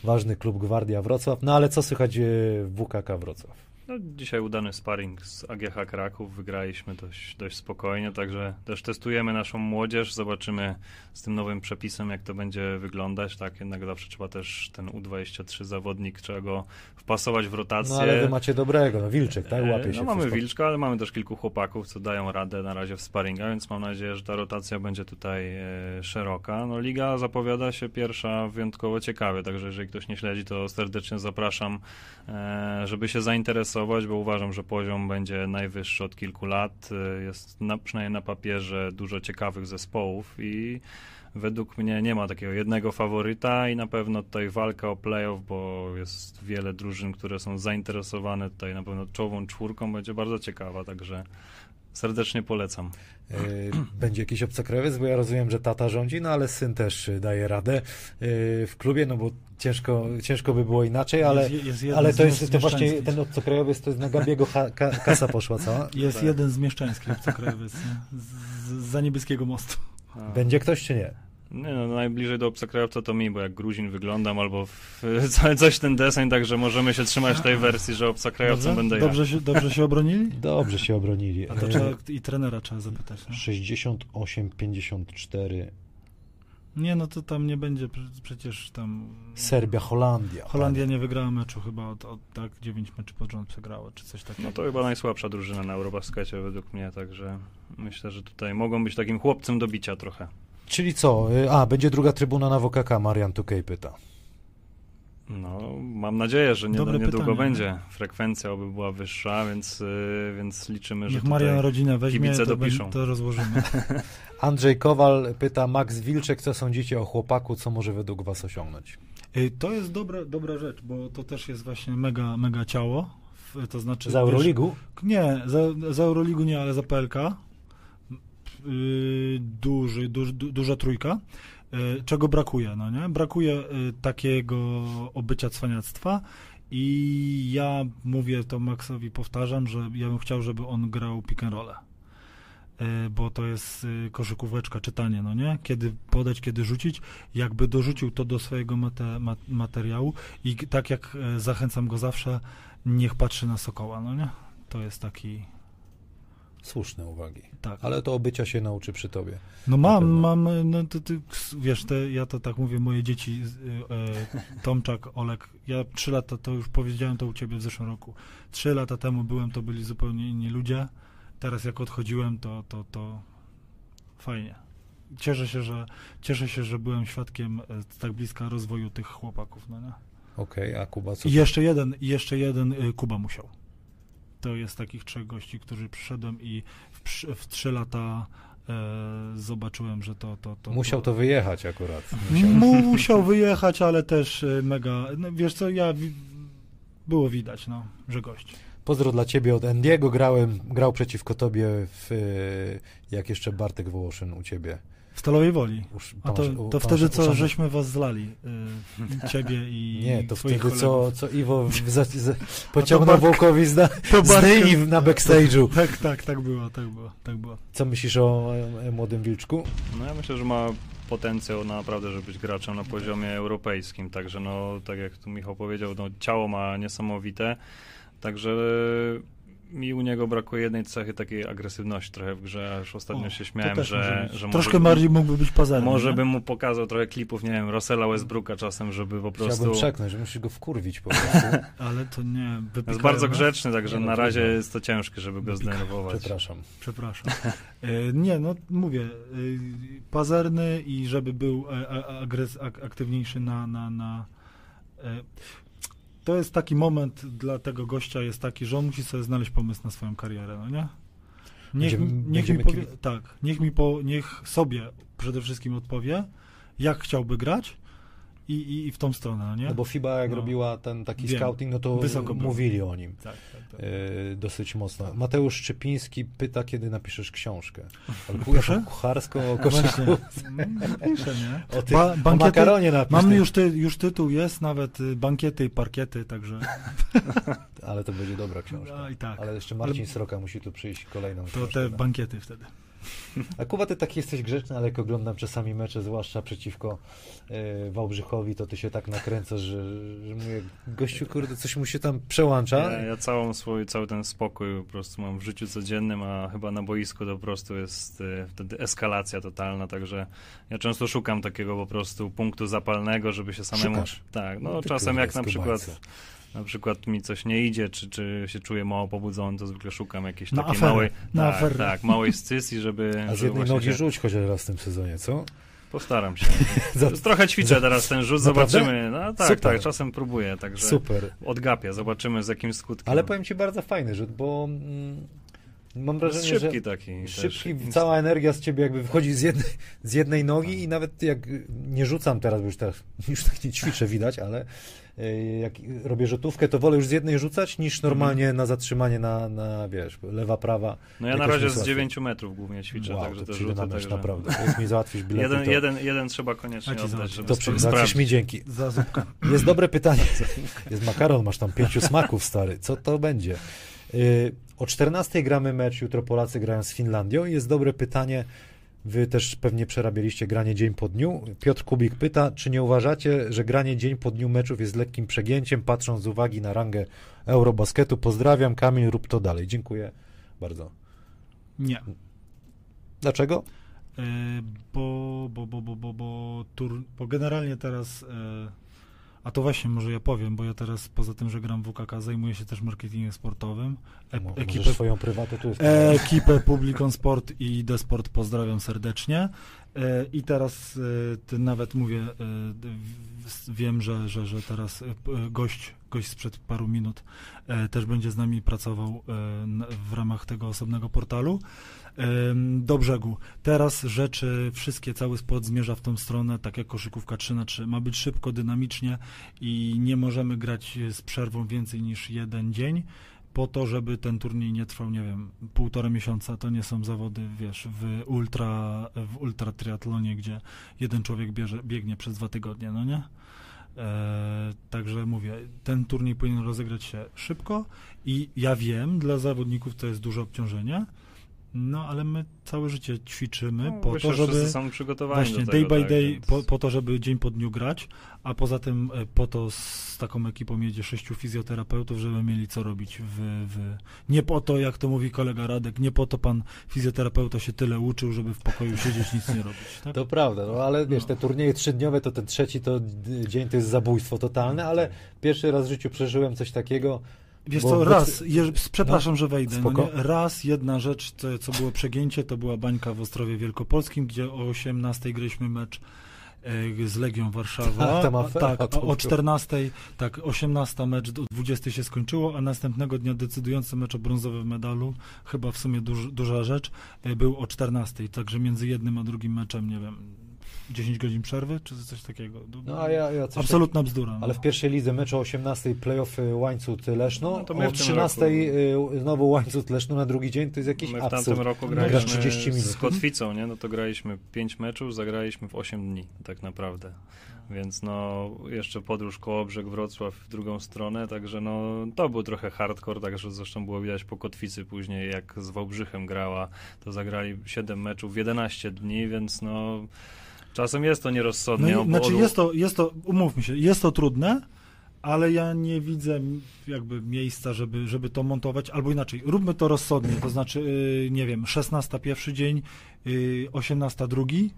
ważny klub Gwardia Wrocław. No ale co słychać e, w WKK Wrocław? No, dzisiaj udany sparring z AGH Kraków, wygraliśmy dość, dość spokojnie, także też testujemy naszą młodzież, zobaczymy z tym nowym przepisem, jak to będzie wyglądać, tak, jednak zawsze trzeba też ten U23 zawodnik, trzeba go wpasować w rotację. No ale wy macie dobrego, no Wilczek, tak? E, Łapie się No mamy wszystko. Wilczka, ale mamy też kilku chłopaków, co dają radę na razie w sparinga, więc mam nadzieję, że ta rotacja będzie tutaj e, szeroka. No liga zapowiada się pierwsza wyjątkowo ciekawie, także jeżeli ktoś nie śledzi, to serdecznie zapraszam, e, żeby się bo uważam, że poziom będzie najwyższy od kilku lat. Jest na, przynajmniej na papierze dużo ciekawych zespołów i według mnie nie ma takiego jednego faworyta i na pewno tutaj walka o playoff, bo jest wiele drużyn, które są zainteresowane tutaj na pewno czołową czwórką, będzie bardzo ciekawa, także serdecznie polecam. E, Będzie jakiś obcokrajowiec, bo ja rozumiem, że tata rządzi, no ale syn też daje radę e, w klubie, no bo ciężko, ciężko by było inaczej, ale, jest, jest ale to jest to właśnie ten obcokrajowiec, to jest na Gabiego ha, ka, kasa poszła cała. Jest Tak. jeden z mieszczańskich obcokrajowiec, nie? Z, z, za niebieskiego mostu. A, Będzie ktoś czy nie? Nie no, najbliżej do obcokrajowca to mi, bo jak Gruzin wyglądam, albo w, co- coś ten deseń, także możemy się trzymać tej wersji, że obcokrajowcą Dobrze? będę ja. Dobrze się, dobrze się obronili? Dobrze się obronili. A to E, trzeba, i trenera trzeba zapytać. Nie? 68, 54. nie, no to tam nie będzie prze- przecież tam... Serbia, Holandia. Holandia nie wygrała meczu chyba od, od tak 9 meczy pod rząd przegrała, czy coś takiego. No to chyba najsłabsza drużyna na Eurobaskecie według mnie, także myślę, że tutaj mogą być takim chłopcem do bicia trochę. Czyli co? Y, A, będzie druga trybuna na WKK, Marian Tukej pyta. No, mam nadzieję, że nie, Dobre niedługo pytanie, będzie. Frekwencja oby była wyższa, więc, y, więc liczymy, że Niech tutaj... Marian rodzinę weźmie, kibice to, dopiszą. to rozłożymy. Andrzej Kowal pyta, Max Wilczek, co sądzicie o chłopaku, co może według was osiągnąć? Y, To jest dobra, dobra rzecz, bo to też jest właśnie mega, mega ciało. To znaczy, Z Euroligu? Wiesz, nie, za, za Euroligu nie, ale za PLK. Yy, duży, duży, du, duża trójka. y, czego brakuje, no nie? Brakuje y, takiego obycia cwaniactwa i ja mówię to Maxowi, powtarzam, że ja bym chciał, żeby on grał pick and rolla. Y, Bo to jest y, koszykóweczka, czytanie, no nie? Kiedy podać, kiedy rzucić. Jakby dorzucił to do swojego mate, ma, materiału i tak jak y, zachęcam go zawsze, niech patrzy na Sokoła, no nie? To jest taki, Słuszne uwagi. tak. Ale to obycia się nauczy przy tobie. No mam, mam, no to ty, wiesz, te, ja to tak mówię, moje dzieci, z- e, Tomczak, Olek, ja trzy lata, to już powiedziałem to u ciebie w zeszłym roku, trzy lata temu byłem, to byli zupełnie inni ludzie, teraz jak odchodziłem, to, to, to fajnie. Cieszę się, że, cieszę się, że byłem świadkiem e, tak bliska rozwoju tych chłopaków, no nie? Okej, a Kuba co? I jeszcze jeden, jeszcze jeden y, Kuba musiał. To jest takich trzech gości, którzy przyszedłem i w, w trzy lata e, zobaczyłem, że to... to, to Musiał to wyjechać akurat. Mu- Musiał wyjechać, ale też e, mega... No, wiesz co, ja... Było widać, no, że gość. Pozdro dla ciebie od Endiego. Grałem, grał przeciwko tobie, w, e, jak jeszcze Bartek Wołoszyn u ciebie. Stalowej Woli. A to, to wtedy, co żeśmy was zlali. Y, ciebie i Nie, to wtedy, kolegów. co, co Iwo w, za, za, pociągnął Wołkowi z, na, To z na backstage'u. Tak, tak, tak było, tak było, tak było. Co myślisz o e, młodym Wilczku? No ja myślę, że ma potencjał naprawdę, żeby być graczem na poziomie europejskim, także no, tak jak tu Michał powiedział, no ciało ma niesamowite, także mi u niego brakuje jednej cechy, takiej agresywności trochę w grze, aż ostatnio O, się śmiałem, że, że Troszkę może, bardziej mógłby być pazerny. może nie? bym mu pokazał trochę klipów, nie wiem, Russella Westbrooka czasem, żeby po prostu... Chciałbym przeknąć, że musisz go wkurwić po prostu. Ale to nie, Jest bardzo grzeczny, także no, na razie jest to ciężkie, żeby go zdenerwować. Przepraszam. Przepraszam. E, nie, no mówię, e, pazerny i żeby był e, agres, ak, aktywniejszy na... na, na e, to jest taki moment dla tego gościa, jest taki, że on musi sobie znaleźć pomysł na swoją karierę, no nie? Niech, Będziemy- niech mi będziemy powie, kibi- tak, niech mi po, niech sobie przede wszystkim odpowie, jak chciałby grać i, i, i w tą stronę, no nie? No bo FIBA jak No. robiła ten taki Wiem. scouting, no to Wysoko był. mówili o nim. tak, tak, tak. e, dosyć mocno. Mateusz Szczypiński pyta, kiedy napiszesz książkę. Ale Proszę? kucharską o No Właśnie, koszyku. mm, piszę, nie? O, ty, Ba- o bankiety- makaronie napisz. Mamy ty. już, ty, już tytuł, jest nawet y, bankiety i parkiety, także Ale to będzie dobra książka. no, i tak. Ale jeszcze Marcin Sroka musi tu przyjść kolejną To książkę. te bankiety wtedy. A Kuba, ty taki jesteś grzeczny, ale jak oglądam czasami mecze, zwłaszcza przeciwko e, Wałbrzychowi, to ty się tak nakręcasz, że, że mówię, gościu, kurde, coś mu się tam przełącza. Ja, ja całą swój, cały ten spokój po prostu mam w życiu codziennym, a chyba na boisku to po prostu jest y, wtedy eskalacja totalna, także ja często szukam takiego po prostu punktu zapalnego, żeby się samemu... Szukasz? Tak, no No czasem jak na przykład. Na przykład mi coś nie idzie, czy, czy się czuję mało pobudzony, to zwykle szukam jakiejś Na takiej aferę, małej, na tak, tak, małej scysji, żeby, A z jednej nogi się... rzuć chociaż raz w tym sezonie, co? Postaram się. Trochę ćwiczę teraz ten rzut, Naprawdę? zobaczymy. No tak, Super. tak, czasem próbuję, także Super. odgapię, zobaczymy z jakim skutkiem. Ale powiem ci bardzo fajny rzut, bo mm, mam wrażenie, szybki że taki. szybki, też. cała energia z ciebie jakby wychodzi z jednej, z jednej nogi i nawet jak nie rzucam teraz, bo już teraz już tak nie ćwiczę widać, ale jak robię rzutówkę, to wolę już z jednej rzucać niż normalnie na zatrzymanie na, na wiesz, lewa, prawa. No ja na razie z łatwiej. 9 metrów głównie ćwiczę, wow, także to przyjdę rzuty na mecz, także... naprawdę. Jak mi załatwisz bilety, Jeden, to, jeden, jeden trzeba koniecznie oddać, żeby to załatwisz mi dzięki. Za zupkę. Jest dobre pytanie. Jest makaron, masz tam pięciu smaków, stary. Co to będzie? Yy, o 14 gramy mecz, jutro Polacy grają z Finlandią. Jest dobre pytanie. Wy też pewnie przerabialiście granie dzień po dniu. Piotr Kubik pyta, czy nie uważacie, że granie dzień po dniu meczów jest lekkim przegięciem, patrząc z uwagi na rangę Eurobasketu? Pozdrawiam, Kamil, rób to dalej. Dziękuję bardzo. Nie. Dlaczego? E, bo, bo, bo, bo, bo, bo, tur, bo generalnie teraz, e, a to właśnie może ja powiem, bo ja teraz poza tym, że gram w WKK, zajmuję się też marketingiem sportowym. E, ekipę, swoją prywatę tu jest. e, ekipę Publicon Sport i Desport pozdrawiam serdecznie. E, I teraz e, nawet mówię, e, wiem, że, że, że teraz e, e, gość, gość sprzed paru minut też będzie z nami pracował w ramach tego osobnego portalu. Do brzegu. Teraz rzeczy, wszystkie, cały sport zmierza w tą stronę, tak jak koszykówka 3 na 3 Ma być szybko, dynamicznie i nie możemy grać z przerwą więcej niż jeden dzień. po to, żeby ten turniej nie trwał, nie wiem, półtora miesiąca. To nie są zawody, wiesz, w ultra, w ultra triatlonie, gdzie jeden człowiek bierze, biegnie przez dwa tygodnie, no nie? E, także mówię, ten turniej powinien rozegrać się szybko i ja wiem, dla zawodników to jest duże obciążenie, no ale my całe życie ćwiczymy No, po to, że żeby są przygotowani właśnie do day tego, by tak, day, więc- po, po to, żeby dzień po dniu grać, a poza tym e, po to z taką ekipą jedzie sześciu fizjoterapeutów, żeby mieli co robić w, w... Nie po to, jak to mówi kolega Radek, nie po to pan fizjoterapeuta się tyle uczył, żeby w pokoju siedzieć, nic nie robić. Tak? To prawda, no ale wiesz, No. te turnieje trzydniowe, to ten trzeci to dzień to jest zabójstwo totalne, ale pierwszy raz w życiu przeżyłem coś takiego. Wiesz Bo- co, raz, je, przepraszam, że wejdę, no raz jedna rzecz, co, co było przegięcie, to była bańka w Ostrowie Wielkopolskim, gdzie o 18 graliśmy mecz e, z Legią Warszawa. Tak, tam A- afera tak, o była. 14, tak, 18 mecz do 20 się skończyło, a następnego dnia decydujący mecz o brązowy medalu, chyba w sumie duż, duża rzecz, e, był o 14, także między jednym a drugim meczem, nie wiem, 10 godzin przerwy, czy coś takiego. No a ja, ja coś Absolutna bzdura. no. Ale w pierwszej lidze mecz o 18 playoffy Łańcut Leszno, No to my o w tym 13 y, znowu Łańcut Leszno na drugi dzień, to jest jakiś My w absurd. tamtym roku No, gra graliśmy 30 minut. z Kotwicą, nie? No to graliśmy 5 meczów, zagraliśmy w 8 dni, tak naprawdę. Więc no, jeszcze podróż Kołobrzeg, Wrocław w drugą stronę, także no, to był trochę hardcore, także zresztą było widać po Kotwicy później, jak z Wałbrzychem grała, to zagrali 7 meczów w 11 dni, więc no, czasem jest to No nierozsądnie. i, bo znaczy jest to, jest to, umówmy się, jest to trudne, ale ja nie widzę jakby miejsca, żeby, żeby to montować, albo inaczej, róbmy to rozsądnie, to znaczy, yy, nie wiem, 16 pierwszy dzień, yy, 18 drugi,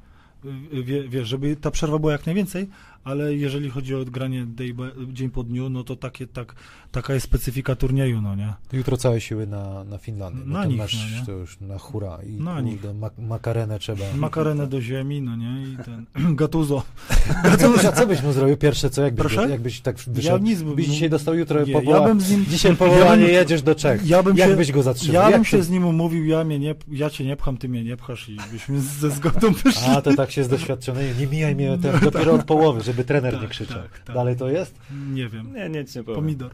yy, wie, wiesz, żeby ta przerwa była jak najwięcej, ale jeżeli chodzi o odgranie day dzień po dniu, no to takie, tak, taka jest specyfika turnieju, no nie? Jutro całe siły na, na Finlandię, Na nich, mecz no nie? to już na hura i Na nich. mak- makarenę trzeba. Makarenę do ziemi, no nie, i ten, Gatuzo. A co, byś, a co byś mu zrobił pierwsze, co jakbyś, Proszę? jakbyś tak Ja wyszedł? nic bym- byś dzisiaj dostał jutro Nie, powołanie, ja bym z nim, dzisiaj ja powołanie bym- jedziesz do Czech. Ja bym Jak się, go zatrzymał? Ja Jak bym ty- się z nim umówił, ja, mnie nie, ja cię nie pcham, ty mnie nie pchasz i byśmy ze zgodą wyszli. A, to tak się z doświadczonymi. Nie mijaj mnie ten, dopiero od połowy, żeby trener nie Tak, krzyczał. tak, tak. Dalej to jest? Nie wiem. Nie, nic nie powiem. Pomidor.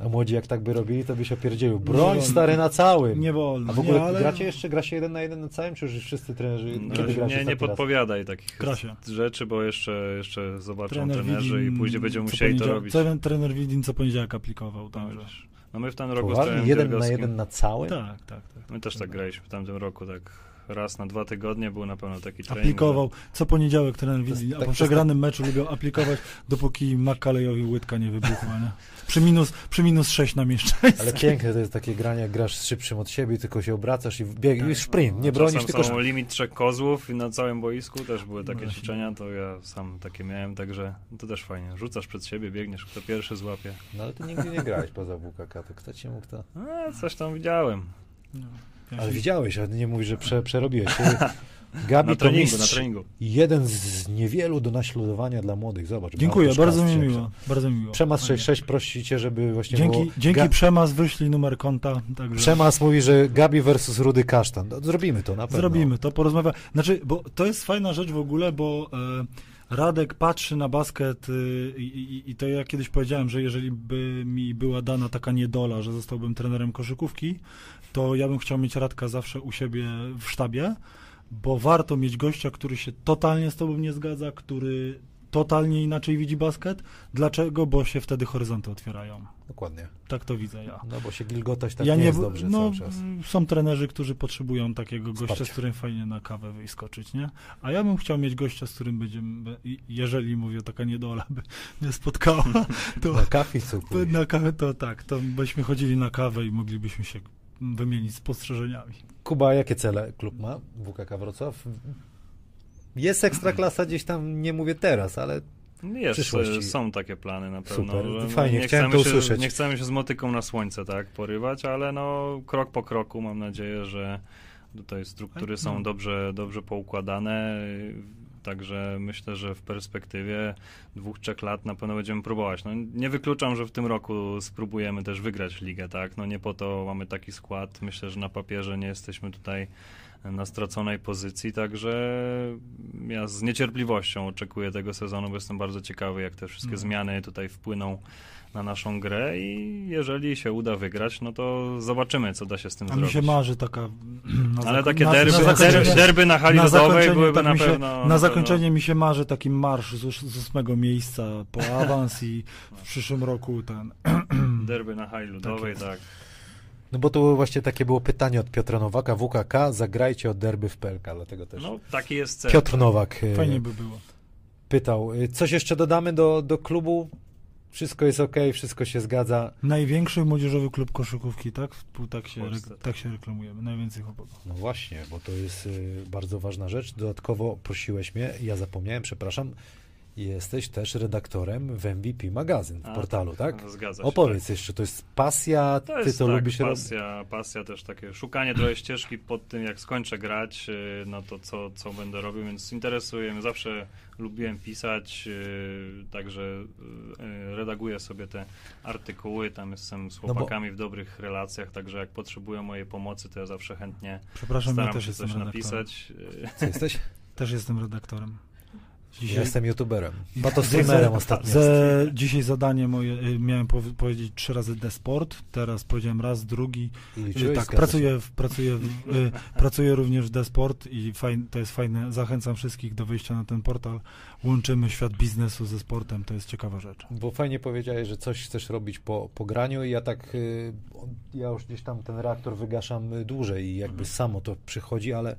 A młodzi jak tak by robili, to by się opierdzielił. Broń stary na całym. Nie wolno. A w ogóle nie, ale... gracie jeszcze, gra się jeden na jeden na całym, czy już wszyscy trenerzy, No, nie, nie raz? podpowiadaj takich rzeczy, bo jeszcze, jeszcze zobaczą Trener trenerzy Widin i później będziemy co musieli to robić. Trener, trener Widin co poniedziałek aplikował, No, także. No my w tym roku Poważnie? Jeden na jeden na całym? Tak, tak, tak. My też tak graliśmy w tamtym roku, tak raz na dwa tygodnie był na pewno taki trening. Aplikował. Co poniedziałek trener Widin, a tak- po przegranym meczu lubią aplikować, dopóki Makalejowi łydka nie wybuchła, nie? Przy minus, przy minus 6 na mieszczaństwo. Ale piękne to jest takie granie, jak grasz szybszym od siebie, tylko się obracasz i bieg, i sprint, nie Czasem bronisz, tylko... są limit trzech kozłów i na całym boisku też były takie Właśnie. ćwiczenia, to ja sam takie miałem, także to też fajnie. Rzucasz przed siebie, biegniesz, kto pierwszy złapie. No ale ty nigdy nie grałeś poza WKK, to kto ci mógł to... A, coś tam widziałem. No, Ale widziałeś, ale nie mówisz, że prze, przerobiłeś. Gabi Na to treningu, na mistrz treningu. jeden z niewielu do naśladowania dla młodych. Zobacz. Dziękuję, bardzo mi miło. Bardzo mi miło. Przemas Fajnie. 66 prosi cię, żeby właśnie było... Dzięki, dzięki Ga- Przemas wyślij numer konta. Także Przemas mówi, że Gabi versus Rudy Kasztan. No, zrobimy to na pewno. Zrobimy to, porozmawiamy. Znaczy, bo to jest fajna rzecz w ogóle, bo e, Radek patrzy na basket y, i, i, i to ja kiedyś powiedziałem, że jeżeli by mi była dana taka niedola, że zostałbym trenerem koszykówki, to ja bym chciał mieć Radka zawsze u siebie w sztabie, bo warto mieć gościa, który się totalnie z tobą nie zgadza, który totalnie inaczej widzi basket. Dlaczego? Bo się wtedy horyzonty otwierają. Dokładnie. Tak to widzę ja. No bo się gilgotać tak ja nie, nie, jest dobrze no, cały czas. Są trenerzy, którzy potrzebują takiego gościa, z którym fajnie na kawę wyskoczyć, nie? A ja bym chciał mieć gościa, z którym będziemy, jeżeli mówię, taka niedola by mnie spotkała, to Na pójść. na kawę to tak, to byśmy chodzili na kawę i moglibyśmy się wymienić spostrzeżeniami. Kuba, jakie cele klub ma? WKK Wrocław? Jest ekstraklasa gdzieś tam, nie mówię teraz, ale Jest, przyszłości. są takie plany na pewno. Super, no fajnie, nie chciałem chcemy to się, usłyszeć. Nie chcemy się z motyką na słońce tak porywać, ale no krok po kroku mam nadzieję, że tutaj struktury są no. dobrze, dobrze poukładane. Także myślę, że w perspektywie dwóch, trzech lat na pewno będziemy próbować. No, nie wykluczam, że w tym roku spróbujemy też wygrać ligę, tak? No nie po to mamy taki skład. Myślę, że na papierze nie jesteśmy tutaj na straconej pozycji, także ja z niecierpliwością oczekuję tego sezonu, bo jestem bardzo ciekawy, jak te wszystkie No. zmiany tutaj wpłyną na naszą grę i jeżeli się uda wygrać, no to zobaczymy, co da się z tym A zrobić. mi się marzy taka... Na Ale takie na- derby, na derby, derby na hali na byłyby tak na mi się, pewno... Na pewno- zakończenie mi się marzy taki marsz z, z ósmego miejsca po awans i w przyszłym roku ten... Derby na hali ludowej, tak. No bo to właśnie takie było pytanie od Piotra Nowaka, WKK, zagrajcie od derby w PLK, dlatego też No, taki jest cel. Piotr Nowak e, Fajnie by było. pytał. E, Coś jeszcze dodamy do, do klubu? Wszystko jest ok, wszystko się zgadza. Największy młodzieżowy klub koszykówki, tak? Tak się, Polsce, tak. tak się reklamujemy. Najwięcej chłopaków. No właśnie, bo to jest y, bardzo ważna rzecz. Dodatkowo prosiłeś mnie, ja zapomniałem, przepraszam, jesteś też redaktorem w MVP Magazyn w A, portalu, tak? No, Zgadza się. Opowiedz jeszcze, to jest pasja, To ty jest to tak, lubisz robić. pasja, pasja też takie szukanie trochę ścieżki pod tym, jak skończę grać, yy, no to co, co będę robił, więc interesuje mnie, zawsze lubiłem pisać, yy, także yy, redaguję sobie te artykuły, tam jestem z No bo- chłopakami w dobrych relacjach, także jak potrzebują mojej pomocy, to ja zawsze chętnie Przepraszam, ja staram też się coś redaktorem. napisać. Co jesteś? Też jestem redaktorem. Ja jestem youtuberem. I- Bato ze- streamerem ze- ostatnio. Dzisiaj zadanie moje, y, miałem pow- powiedzieć trzy razy D-Sport, teraz powiedziałem raz, drugi. Liczyłeś, tak, pracuję, w, pracuję, w, y, pracuję również w D-Sport i fajn, to jest fajne. Zachęcam wszystkich do wyjścia na ten portal. Łączymy świat biznesu ze sportem, to jest ciekawa rzecz. Bo fajnie powiedziałeś, że coś chcesz robić po, po graniu i ja tak, y, ja już gdzieś tam ten reaktor wygaszam dłużej i jakby samo to przychodzi, ale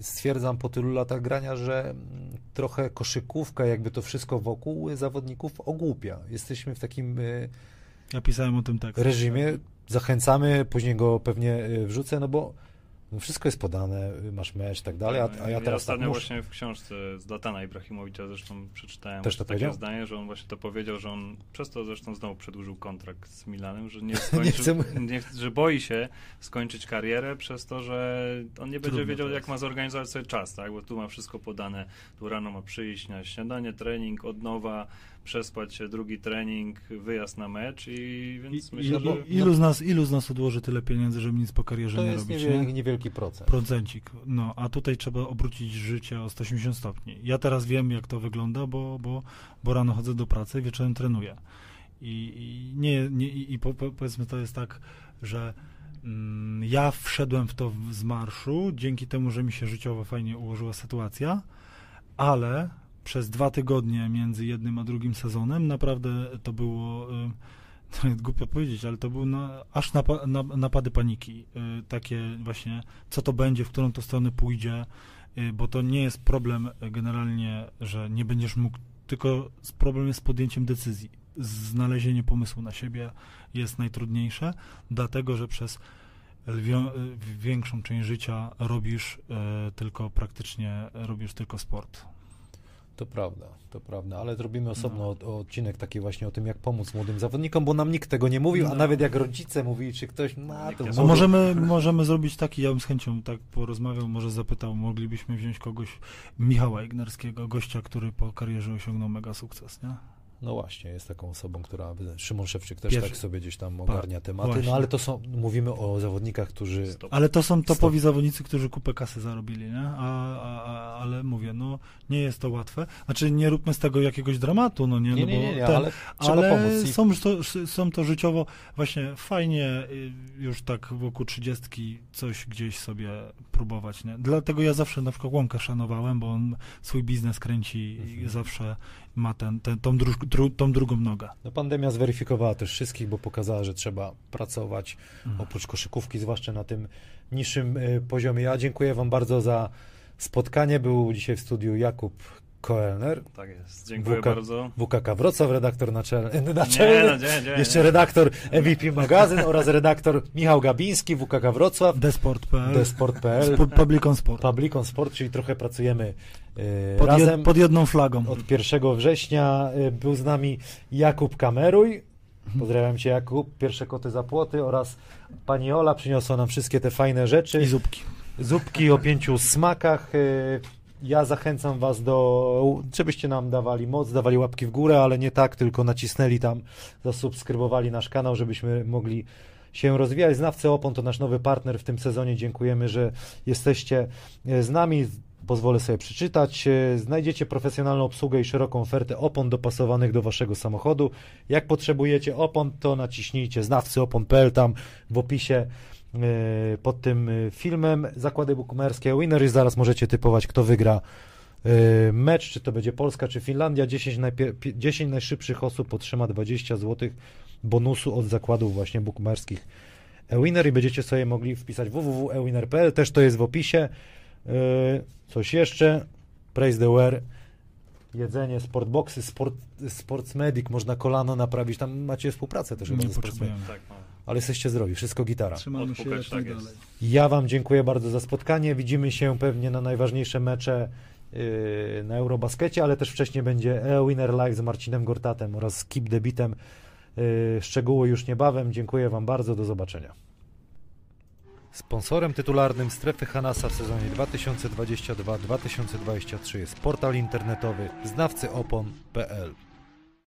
stwierdzam po tylu latach grania, że trochę koszykówka, jakby to wszystko wokół zawodników ogłupia. Jesteśmy w takim y, Ja pisałem o tym tekst. reżimie, zachęcamy, później go pewnie y, wrzucę, no bo no wszystko jest podane, y, masz mecz i tak dalej, a, a ja teraz tak ostatnio muszę. właśnie w książce z Latana Ibrahimowicza zresztą przeczytałem Też to takie powiedział? zdanie, że on właśnie to powiedział, że on przez to zresztą znowu przedłużył kontrakt z Milanem, że nie Nie skończył, chcę- nie, że boi się skończyć karierę przez to, że on nie będzie Trudno wiedział jak ma zorganizować sobie czas, tak? Bo tu ma wszystko podane, tu rano ma przyjść na śniadanie, trening, od nowa, przespać się, drugi trening, wyjazd na mecz i więc I, myślę, i, że... ilu, z nas, ilu z nas odłoży tyle pieniędzy, żeby nic po karierze To nie jest robić? niewielki, nie? niewielki procent. Procencik. No, a tutaj trzeba obrócić życie o 180 stopni. Ja teraz wiem, jak to wygląda, bo, bo, bo rano chodzę do pracy, wieczorem trenuję. I, i nie, nie, i, i po, po, powiedzmy to jest tak, że mm, ja wszedłem w to z marszu, dzięki temu, że mi się życiowo fajnie ułożyła sytuacja, ale przez dwa tygodnie między jednym a drugim sezonem naprawdę to było... Y, to jest głupio powiedzieć, ale to były na, aż na, napady paniki. Y, takie właśnie, co to będzie, w którą to stronę pójdzie, y, bo to nie jest problem generalnie, że nie będziesz mógł, tylko problem jest z podjęciem decyzji. Znalezienie pomysłu na siebie jest najtrudniejsze, dlatego że przez lwią, większą część życia robisz tylko praktycznie, robisz tylko sport. To prawda, to prawda, ale zrobimy osobno No. od- odcinek taki właśnie o tym, jak pomóc młodym zawodnikom, bo nam nikt tego nie mówił, a No. nawet jak rodzice mówili, czy ktoś, no Nikt to A młody- możemy, możemy zrobić taki, ja bym z chęcią tak porozmawiał, może zapytał, moglibyśmy wziąć kogoś, Michała Ignerskiego, gościa, który po karierze osiągnął mega sukces, nie? No właśnie, jest taką osobą, która, Szymon Szewczyk też Pierwszy. tak sobie gdzieś tam ogarnia tematy, właśnie. no ale to są, mówimy o zawodnikach, którzy, Stop. Ale to są topowi Stop. zawodnicy, którzy kupę kasy zarobili, nie? A, a, a, ale mówię, no nie jest to łatwe. Znaczy nie róbmy z tego jakiegoś dramatu, no nie, nie, no nie, bo nie, nie ten, ale ale pomóc. I są, to, są to życiowo właśnie fajnie y, już tak wokół trzydziestki coś gdzieś sobie próbować, nie? Dlatego ja zawsze na przykład Łąkę szanowałem, bo on swój biznes kręci i Mhm. zawsze ma ten, ten, tą, dru, dru, tą drugą nogę. No, pandemia zweryfikowała też wszystkich, bo pokazała, że trzeba pracować Mhm. oprócz koszykówki, zwłaszcza na tym niższym y, poziomie. Ja dziękuję Wam bardzo za spotkanie. Był dzisiaj w studiu Jakub Koelner, Tak jest, dziękuję WK bardzo. WKK Wrocław, redaktor naczelny, Nie, no, naczelny nie, nie, jeszcze redaktor MVP Magazyn oraz redaktor Michał Gabiński, WKK Wrocław, Desport.pl, desport.pl, Sp- Publicon Sport. Publicon Sport, czyli trochę pracujemy y, Pod, razem. jed, pod jedną flagą. Od 1 września y, był z nami Jakub Kameruj. Pozdrawiam Cię Jakub, pierwsze koty za płoty oraz pani Ola przyniosła nam wszystkie te fajne rzeczy. I zupki. Zupki o pięciu smakach. Ja zachęcam Was do, żebyście nam dawali moc, dawali łapki w górę, ale nie tak, tylko nacisnęli tam, zasubskrybowali nasz kanał, żebyśmy mogli się rozwijać. Znawcy Opon to nasz nowy partner w tym sezonie. Dziękujemy, że jesteście e, z nami. pozwolę sobie przeczytać. E, Znajdziecie profesjonalną obsługę i szeroką ofertę opon dopasowanych do waszego samochodu. Jak potrzebujecie opon, to naciśnijcie znawcy opon.pl tam w opisie pod tym e, filmem. Zakłady bukmacherskie Winner i zaraz możecie typować, kto wygra e, mecz, czy to będzie Polska, czy Finlandia. 10, najpie- pi- 10 najszybszych osób otrzyma 20 zł bonusu od zakładów właśnie bukmacherskich eWinner i będziecie sobie mogli wpisać www.ewinner.pl, też to jest w opisie. Coś jeszcze, Praise the Wear, jedzenie, sportboxy, sport, Sportsmedic, można kolano naprawić, tam macie współpracę też chyba Nie potrzebujemy. Tak, no. Ale jesteście zdrowi, wszystko gitara. Trzymamy się Odpukać, tak jest. Ja Wam dziękuję bardzo za spotkanie. Widzimy się pewnie na najważniejsze mecze yy, na Eurobaskecie, ale też wcześniej będzie E-Winner Live z Marcinem Gortatem oraz Keep Debitem. Yy, Szczegóły już niebawem. Dziękuję Wam bardzo. Do zobaczenia. Sponsorem tytularnym Strefy Hanasa w sezonie 2022-2023 jest portal internetowy znawcyopon.pl